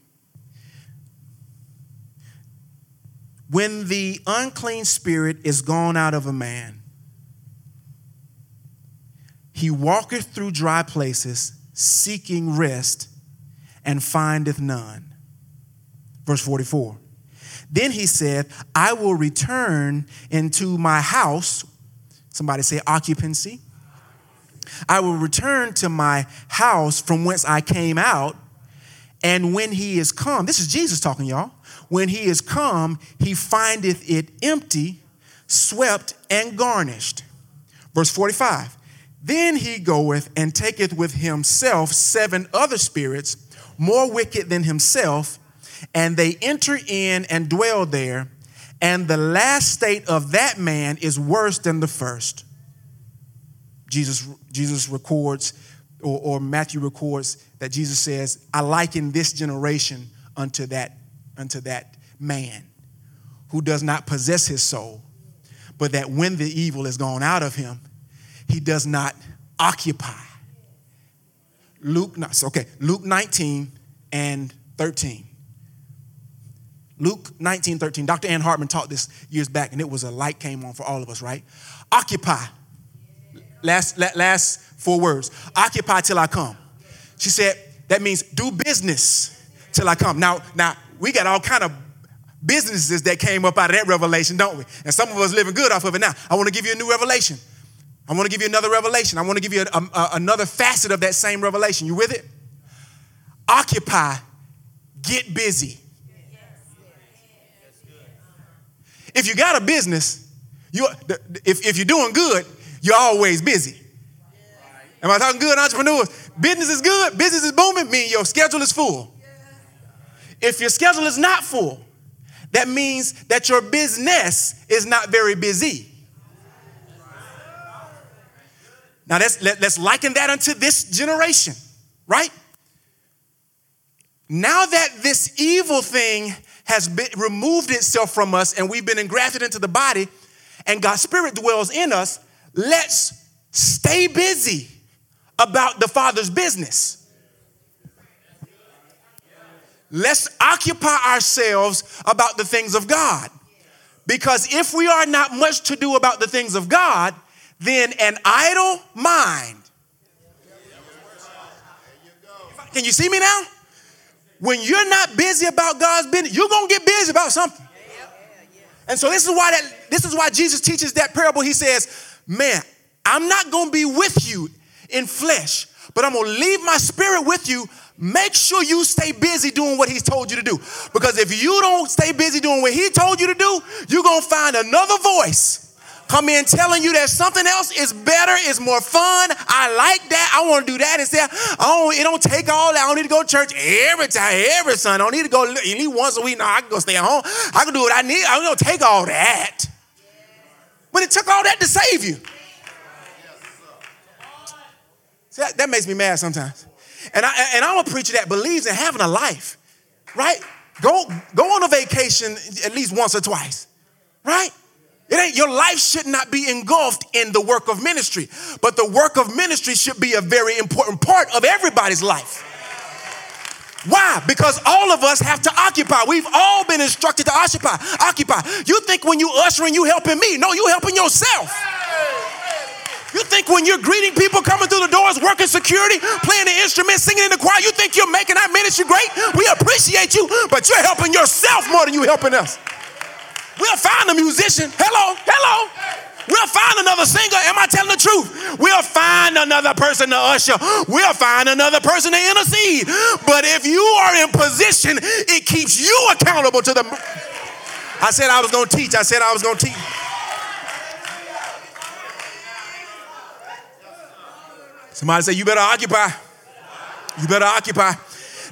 When the unclean spirit is gone out of a man, he walketh through dry places, seeking rest, and findeth none. Verse 44. Then he said, I will return into my house. Somebody say occupancy. I will return to my house from whence I came out. And when he is come, this is Jesus talking, y'all. When he is come, he findeth it empty, swept, and garnished. Verse 45 Then he goeth and taketh with himself seven other spirits, more wicked than himself and they enter in and dwell there, and the last state of that man is worse than the first. Jesus, Jesus records, or, or Matthew records, that Jesus says, I liken this generation unto that, unto that man who does not possess his soul, but that when the evil is gone out of him, he does not occupy. Luke, okay, Luke 19 and 13. Luke 19, 13. Dr. Ann Hartman taught this years back, and it was a light came on for all of us, right? Occupy. Last, last four words. Occupy till I come. She said, that means do business till I come. Now, now we got all kind of businesses that came up out of that revelation, don't we? And some of us living good off of it now. I want to give you a new revelation. I want to give you another revelation. I want to give you a, a, another facet of that same revelation. You with it? Occupy, get busy. If you got a business, you if, if you're doing good, you're always busy. Am I talking good entrepreneurs? Business is good, business is booming, mean your schedule is full. If your schedule is not full, that means that your business is not very busy. Now let's, let, let us liken that unto this generation, right? Now that this evil thing has been, removed itself from us and we've been engrafted into the body and God's spirit dwells in us, let's stay busy about the Father's business. Let's occupy ourselves about the things of God. Because if we are not much to do about the things of God, then an idle mind. Can you see me now? when you're not busy about God's business, you're gonna get busy about something. And so this is why that this is why Jesus teaches that parable. He says, Man, I'm not gonna be with you in flesh, but I'm gonna leave my spirit with you. Make sure you stay busy doing what he's told you to do. Because if you don't stay busy doing what he told you to do, you're gonna find another voice come in telling you that something else is better, is more fun. I like that. I want to do that instead. I don't, it don't take all that. I don't need to go to church every time, every Sunday. I don't need to go at least once a week. No, I can go stay at home. I can do what I need. I don't take all that. But it took all that to save you. See, that, that makes me mad sometimes. And, I, and I'm a preacher that believes in having a life, right? Go, go on a vacation at least once or twice, right? It ain't your life should not be engulfed in the work of ministry, but the work of ministry should be a very important part of everybody's life. Why? Because all of us have to occupy. We've all been instructed to occupy. Occupy. You think when you ushering, you helping me? No, you helping yourself. You think when you're greeting people coming through the doors, working security, playing the instrument, singing in the choir, you think you're making our ministry great? We appreciate you, but you're helping yourself more than you're helping us. We'll find a musician. Hello, hello. We'll find another singer. Am I telling the truth? We'll find another person to usher. We'll find another person to intercede. But if you are in position, it keeps you accountable to the. I said I was going to teach. I said I was going to teach. Somebody say, You better occupy. You better occupy.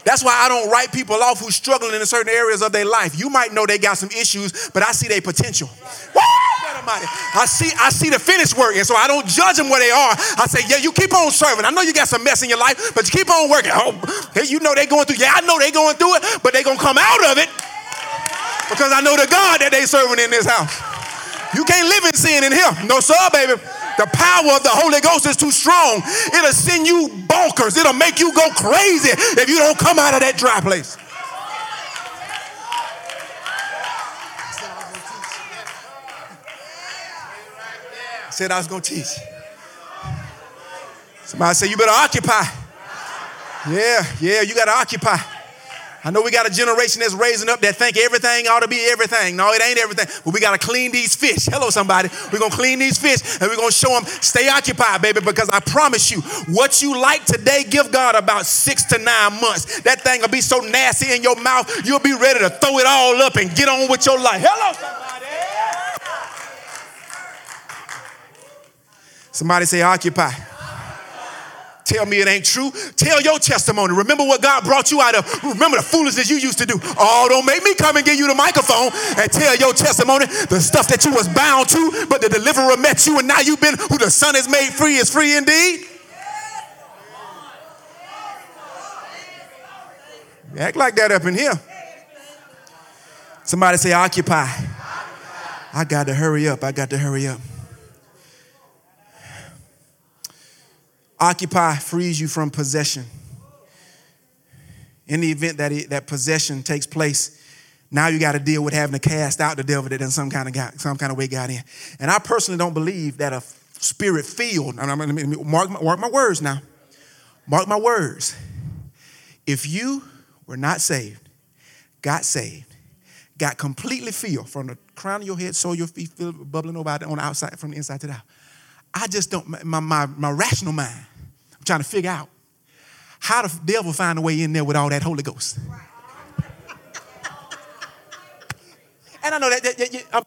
That's why I don't write people off who's struggling in certain areas of their life. You might know they got some issues, but I see their potential. I see, I see the finished work, and so I don't judge them where they are. I say, yeah, you keep on serving. I know you got some mess in your life, but you keep on working. Oh, you know they going through. Yeah, I know they going through it, but they gonna come out of it because I know the God that they serving in this house. You can't live in sin in here. No, sir, baby. The power of the Holy Ghost is too strong. It'll send you bonkers. It'll make you go crazy if you don't come out of that dry place. I said I was going to teach. Somebody said, You better occupy. Yeah, yeah, you got to occupy. I know we got a generation that's raising up that think everything ought to be everything. No, it ain't everything. But we got to clean these fish. Hello, somebody. We're going to clean these fish and we're going to show them stay occupied, baby, because I promise you, what you like today, give God about six to nine months. That thing will be so nasty in your mouth, you'll be ready to throw it all up and get on with your life. Hello, somebody. Somebody say occupy. Tell me it ain't true. Tell your testimony. Remember what God brought you out of. Remember the foolishness you used to do. Oh, don't make me come and give you the microphone and tell your testimony, the stuff that you was bound to, but the deliverer met you and now you've been who the Son has made free is free indeed. Act like that up in here. Somebody say occupy. I got to hurry up. I got to hurry up. Occupy frees you from possession. In the event that it, that possession takes place, now you got to deal with having to cast out the devil that in some kind of got, some kind of way got in. And I personally don't believe that a spirit filled. Mark my, mark my words now. Mark my words. If you were not saved, got saved, got completely filled from the crown of your head, so your feet feel bubbling over on the outside, from the inside to the out. I just don't, my, my, my rational mind, I'm trying to figure out how the devil find a way in there with all that Holy Ghost. and I know that, that, that um,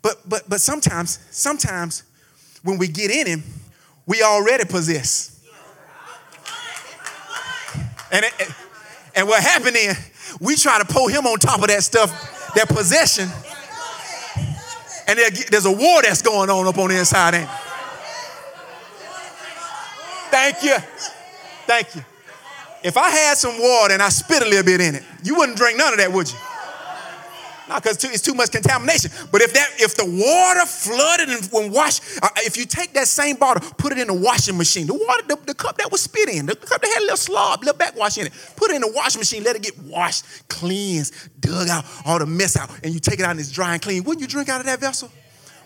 but but but sometimes, sometimes when we get in him, we already possess. And, it, and what happened is we try to pull him on top of that stuff, that possession and there's a war that's going on up on the inside, ain't Thank you. Thank you. If I had some water and I spit a little bit in it, you wouldn't drink none of that, would you? Because it's too much contamination. But if that, if the water flooded and when wash, uh, if you take that same bottle, put it in the washing machine, the water, the, the cup that was spit in, the cup that had a little slob, little backwash in it, put it in the washing machine, let it get washed, cleansed, dug out, all the mess out, and you take it out and it's dry and clean. Wouldn't you drink out of that vessel?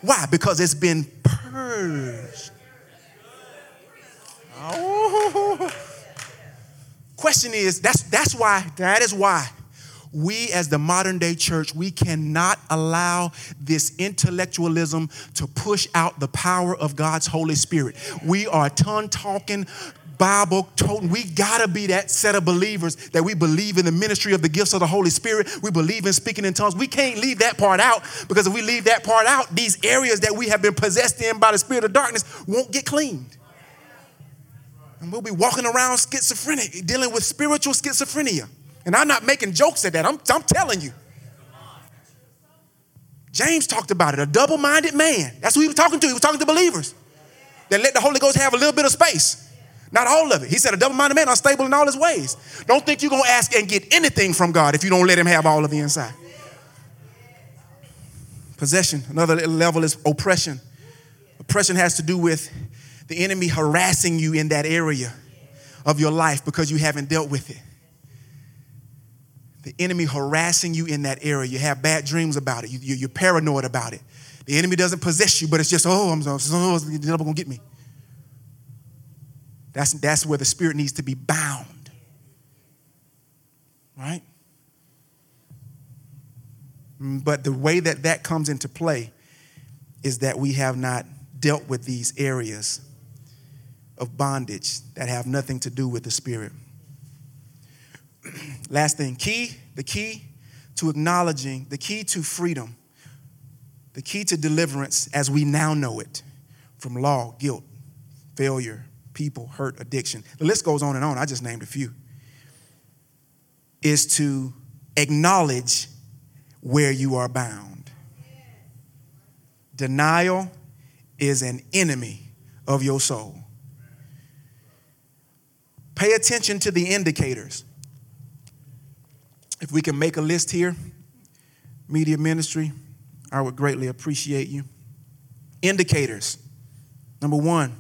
Why? Because it's been purged. Oh. Question is, that's that's why, that is why we as the modern day church, we cannot allow this intellectualism to push out the power of God's Holy Spirit. We are tongue talking, Bible toting. We gotta be that set of believers that we believe in the ministry of the gifts of the Holy Spirit. We believe in speaking in tongues. We can't leave that part out because if we leave that part out, these areas that we have been possessed in by the spirit of darkness won't get cleaned. And we'll be walking around schizophrenic, dealing with spiritual schizophrenia. And I'm not making jokes at that. I'm, I'm telling you. James talked about it, a double minded man. That's who he was talking to. He was talking to believers that let the Holy Ghost have a little bit of space. Not all of it. He said, a double minded man, unstable in all his ways. Don't think you're going to ask and get anything from God if you don't let him have all of the inside. Possession, another level is oppression. Oppression has to do with the enemy harassing you in that area of your life because you haven't dealt with it the enemy harassing you in that area. You have bad dreams about it. You, are paranoid about it. The enemy doesn't possess you, but it's just, oh, I'm oh, the devil gonna get me. That's, that's where the spirit needs to be bound. Right? Mm, but the way that that comes into play is that we have not dealt with these areas of bondage that have nothing to do with the spirit. Last thing, key, the key to acknowledging, the key to freedom, the key to deliverance as we now know it from law, guilt, failure, people, hurt, addiction. The list goes on and on. I just named a few. Is to acknowledge where you are bound. Denial is an enemy of your soul. Pay attention to the indicators. If we can make a list here, media ministry, I would greatly appreciate you. Indicators. Number one,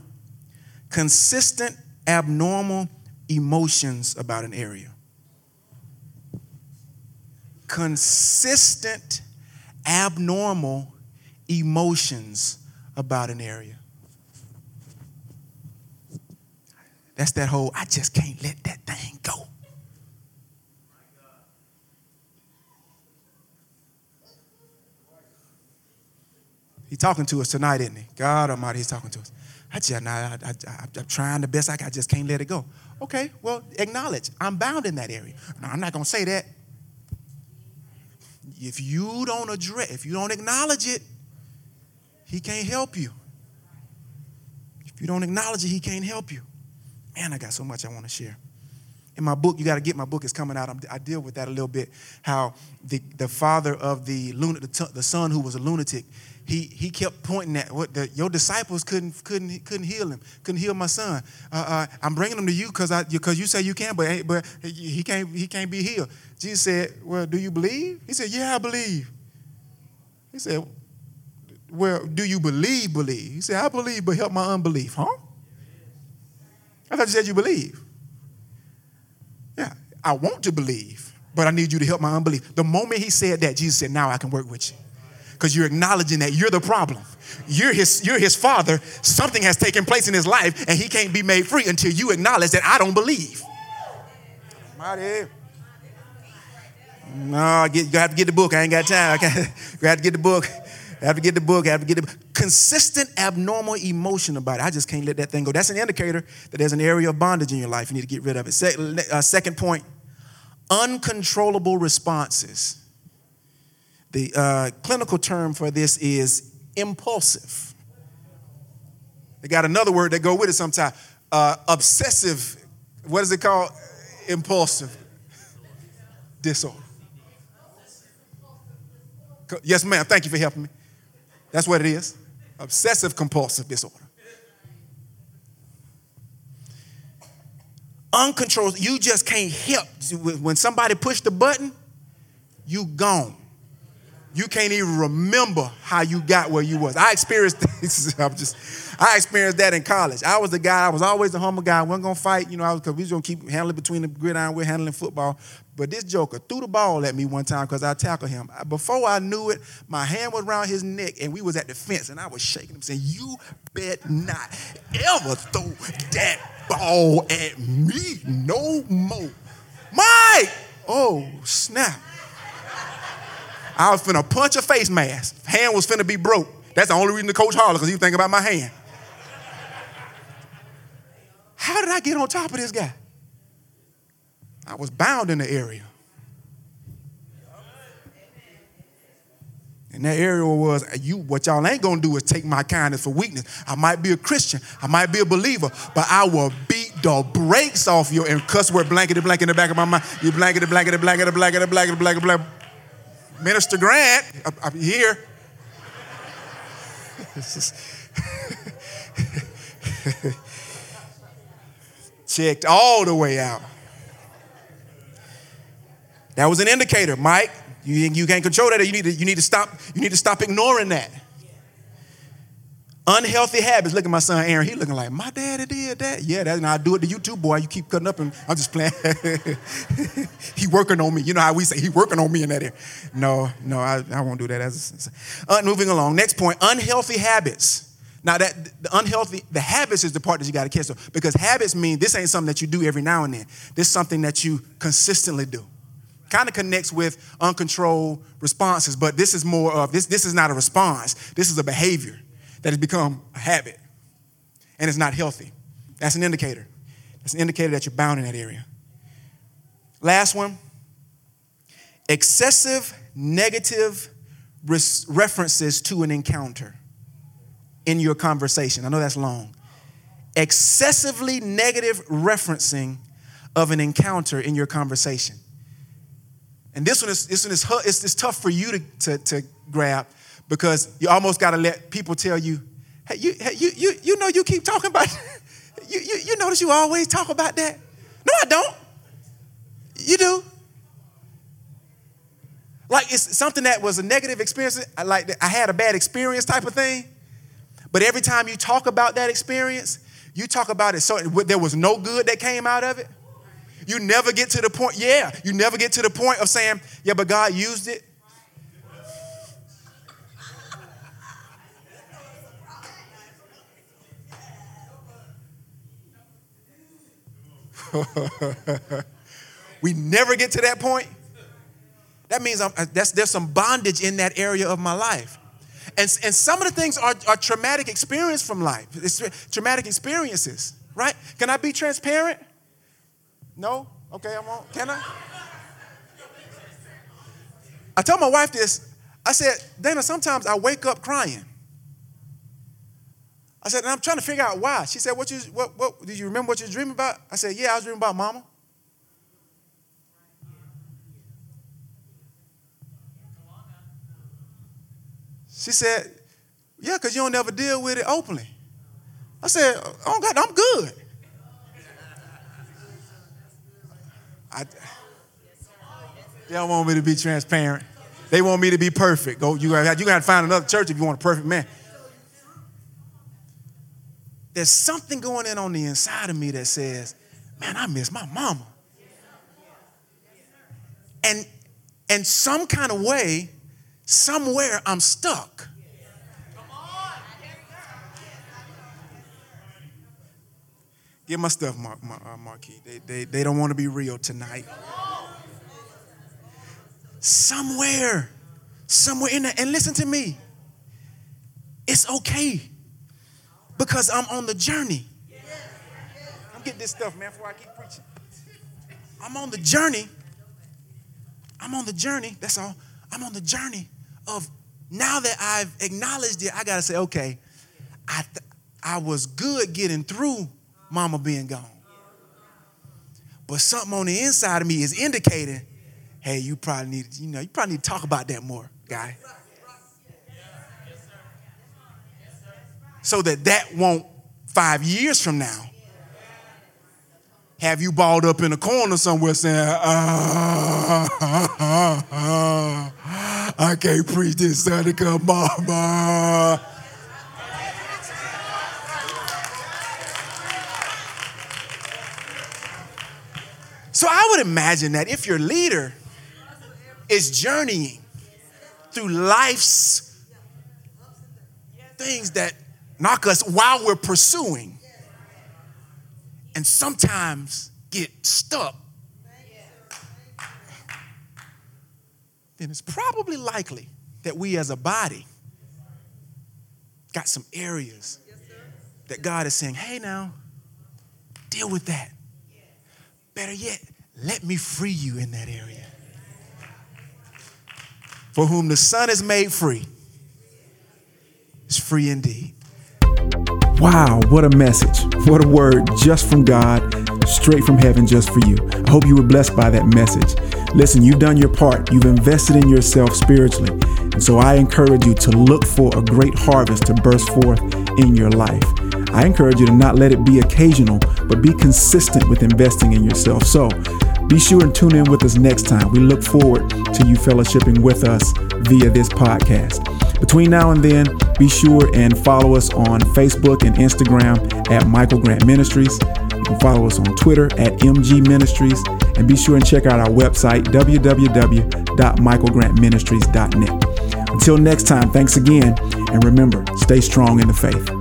consistent abnormal emotions about an area consistent, abnormal emotions about an area. That's that whole, I just can't let that thing go. He's talking to us tonight, isn't he? God Almighty, he's talking to us. I just, I, I, I, I'm trying the best I can. I just can't let it go. Okay, well, acknowledge. I'm bound in that area. No, I'm not going to say that if you don't address, if you don't acknowledge it, he can't help you. If you don't acknowledge it, he can't help you. Man, I got so much I want to share. In my book, you got to get my book is coming out. i deal with that a little bit. How the, the father of the lunatic, the son who was a lunatic, he, he kept pointing at what the, your disciples couldn't couldn't couldn't heal him, couldn't heal my son. Uh, uh, I'm bringing him to you because I because you say you can, but but he can't he can't be healed. Jesus said, "Well, do you believe?" He said, "Yeah, I believe." He said, "Well, do you believe? Believe?" He said, "I believe, but help my unbelief." Huh? I thought you said you believe. Yeah, I want to believe, but I need you to help my unbelief. The moment he said that, Jesus said, "Now I can work with you." Because you're acknowledging that you're the problem. You're his, you're his father. Something has taken place in his life, and he can't be made free until you acknowledge that I don't believe. Mighty. No, get, you have to get the book. I ain't got time. I have to get the book. I have to get the book. I have to get the consistent abnormal emotion about it. I just can't let that thing go. That's an indicator that there's an area of bondage in your life. You need to get rid of it. Uh, second point: uncontrollable responses. The uh, clinical term for this is impulsive. They got another word that go with it sometimes. Uh, obsessive, what is it called? Impulsive disorder. Yes, ma'am. Thank you for helping me. That's what it is. Obsessive compulsive disorder. Uncontrolled. You just can't help. When somebody push the button, you gone you can't even remember how you got where you was. I experienced this. I'm just, I experienced that in college. I was the guy. I was always the humble guy. I wasn't gonna fight, you know. I was because we was gonna keep handling between the gridiron. We're handling football. But this joker threw the ball at me one time because I tackled him. Before I knew it, my hand was around his neck and we was at the fence and I was shaking him, saying, "You bet not ever throw that ball at me no more, Mike." Oh snap! I was finna punch a face mask. Hand was finna be broke. That's the only reason the coach hollered, because he was thinking about my hand. How did I get on top of this guy? I was bound in the area. And that area was you. What y'all ain't gonna do is take my kindness for weakness. I might be a Christian, I might be a believer, but I will beat the brakes off you and cuss word blankety blank in the back of my mind. You blankety blankety blankety blankety blankety blankety blankety. Minister Grant, I'm here. Checked all the way out. That was an indicator, Mike. You, you can't control that. You need to, you need to stop. You need to stop ignoring that. Unhealthy habits. Look at my son Aaron. He looking like my daddy did that. Yeah, that's and I do it to you too, boy. You keep cutting up and I'm just playing. he working on me. You know how we say he working on me in that area. No, no, I, I won't do that. As uh, moving along. Next point: unhealthy habits. Now that the unhealthy, the habits is the part that you got to catch because habits mean this ain't something that you do every now and then. This is something that you consistently do. Kind of connects with uncontrolled responses, but this is more of this. This is not a response. This is a behavior that has become a habit and it's not healthy. That's an indicator. That's an indicator that you're bound in that area. Last one excessive negative res- references to an encounter in your conversation. I know that's long. Excessively negative referencing of an encounter in your conversation. And this one is, this one is it's, it's tough for you to, to, to grab because you almost got to let people tell you, hey, you, hey, you, you, you know you keep talking about, you, you, you notice you always talk about that. No, I don't. You do. Like it's something that was a negative experience, like I had a bad experience type of thing. But every time you talk about that experience, you talk about it so there was no good that came out of it. You never get to the point, yeah, you never get to the point of saying, yeah, but God used it. we never get to that point. That means I'm, uh, that's, there's some bondage in that area of my life. And, and some of the things are, are traumatic experience from life. It's traumatic experiences, right? Can I be transparent? No? Okay, I won't. Can I? I told my wife this. I said, Dana, sometimes I wake up crying. I said, and I'm trying to figure out why. She said, what you, what, what, did you remember what you were dreaming about? I said, yeah, I was dreaming about mama. She said, Yeah, because you don't ever deal with it openly. I said, Oh God, I'm good. I, they don't want me to be transparent. They want me to be perfect. Go, you got you got to find another church if you want a perfect man. There's something going in on the inside of me that says, "Man, I miss my mama." And and some kind of way, somewhere I'm stuck. Get my stuff, Mark, uh, Marquis. They, they, they don't want to be real tonight. Somewhere, somewhere in there. And listen to me. It's okay because I'm on the journey. I'm getting this stuff, man, before I keep preaching. I'm on the journey. I'm on the journey. That's all. I'm on the journey of now that I've acknowledged it, I got to say, okay, I, th- I was good getting through mama being gone. But something on the inside of me is indicating, hey, you probably need, you know, you probably need to talk about that more, guy. So that that won't five years from now have you balled up in a corner somewhere saying, ah, ah, ah, I can't preach this Sunday because mama. So I would imagine that if your leader is journeying through life's things that knock us while we're pursuing, and sometimes get stuck, then it's probably likely that we as a body got some areas that God is saying, hey, now, deal with that. Better yet, let me free you in that area. For whom the Son is made free is free indeed. Wow, what a message. What a word just from God, straight from heaven, just for you. I hope you were blessed by that message. Listen, you've done your part, you've invested in yourself spiritually. And so I encourage you to look for a great harvest to burst forth in your life. I encourage you to not let it be occasional, but be consistent with investing in yourself. So be sure and tune in with us next time. We look forward to you fellowshipping with us via this podcast. Between now and then, Be sure and follow us on Facebook and Instagram at Michael Grant Ministries. You can follow us on Twitter at MG Ministries. And be sure and check out our website, www.michaelgrantministries.net. Until next time, thanks again. And remember, stay strong in the faith.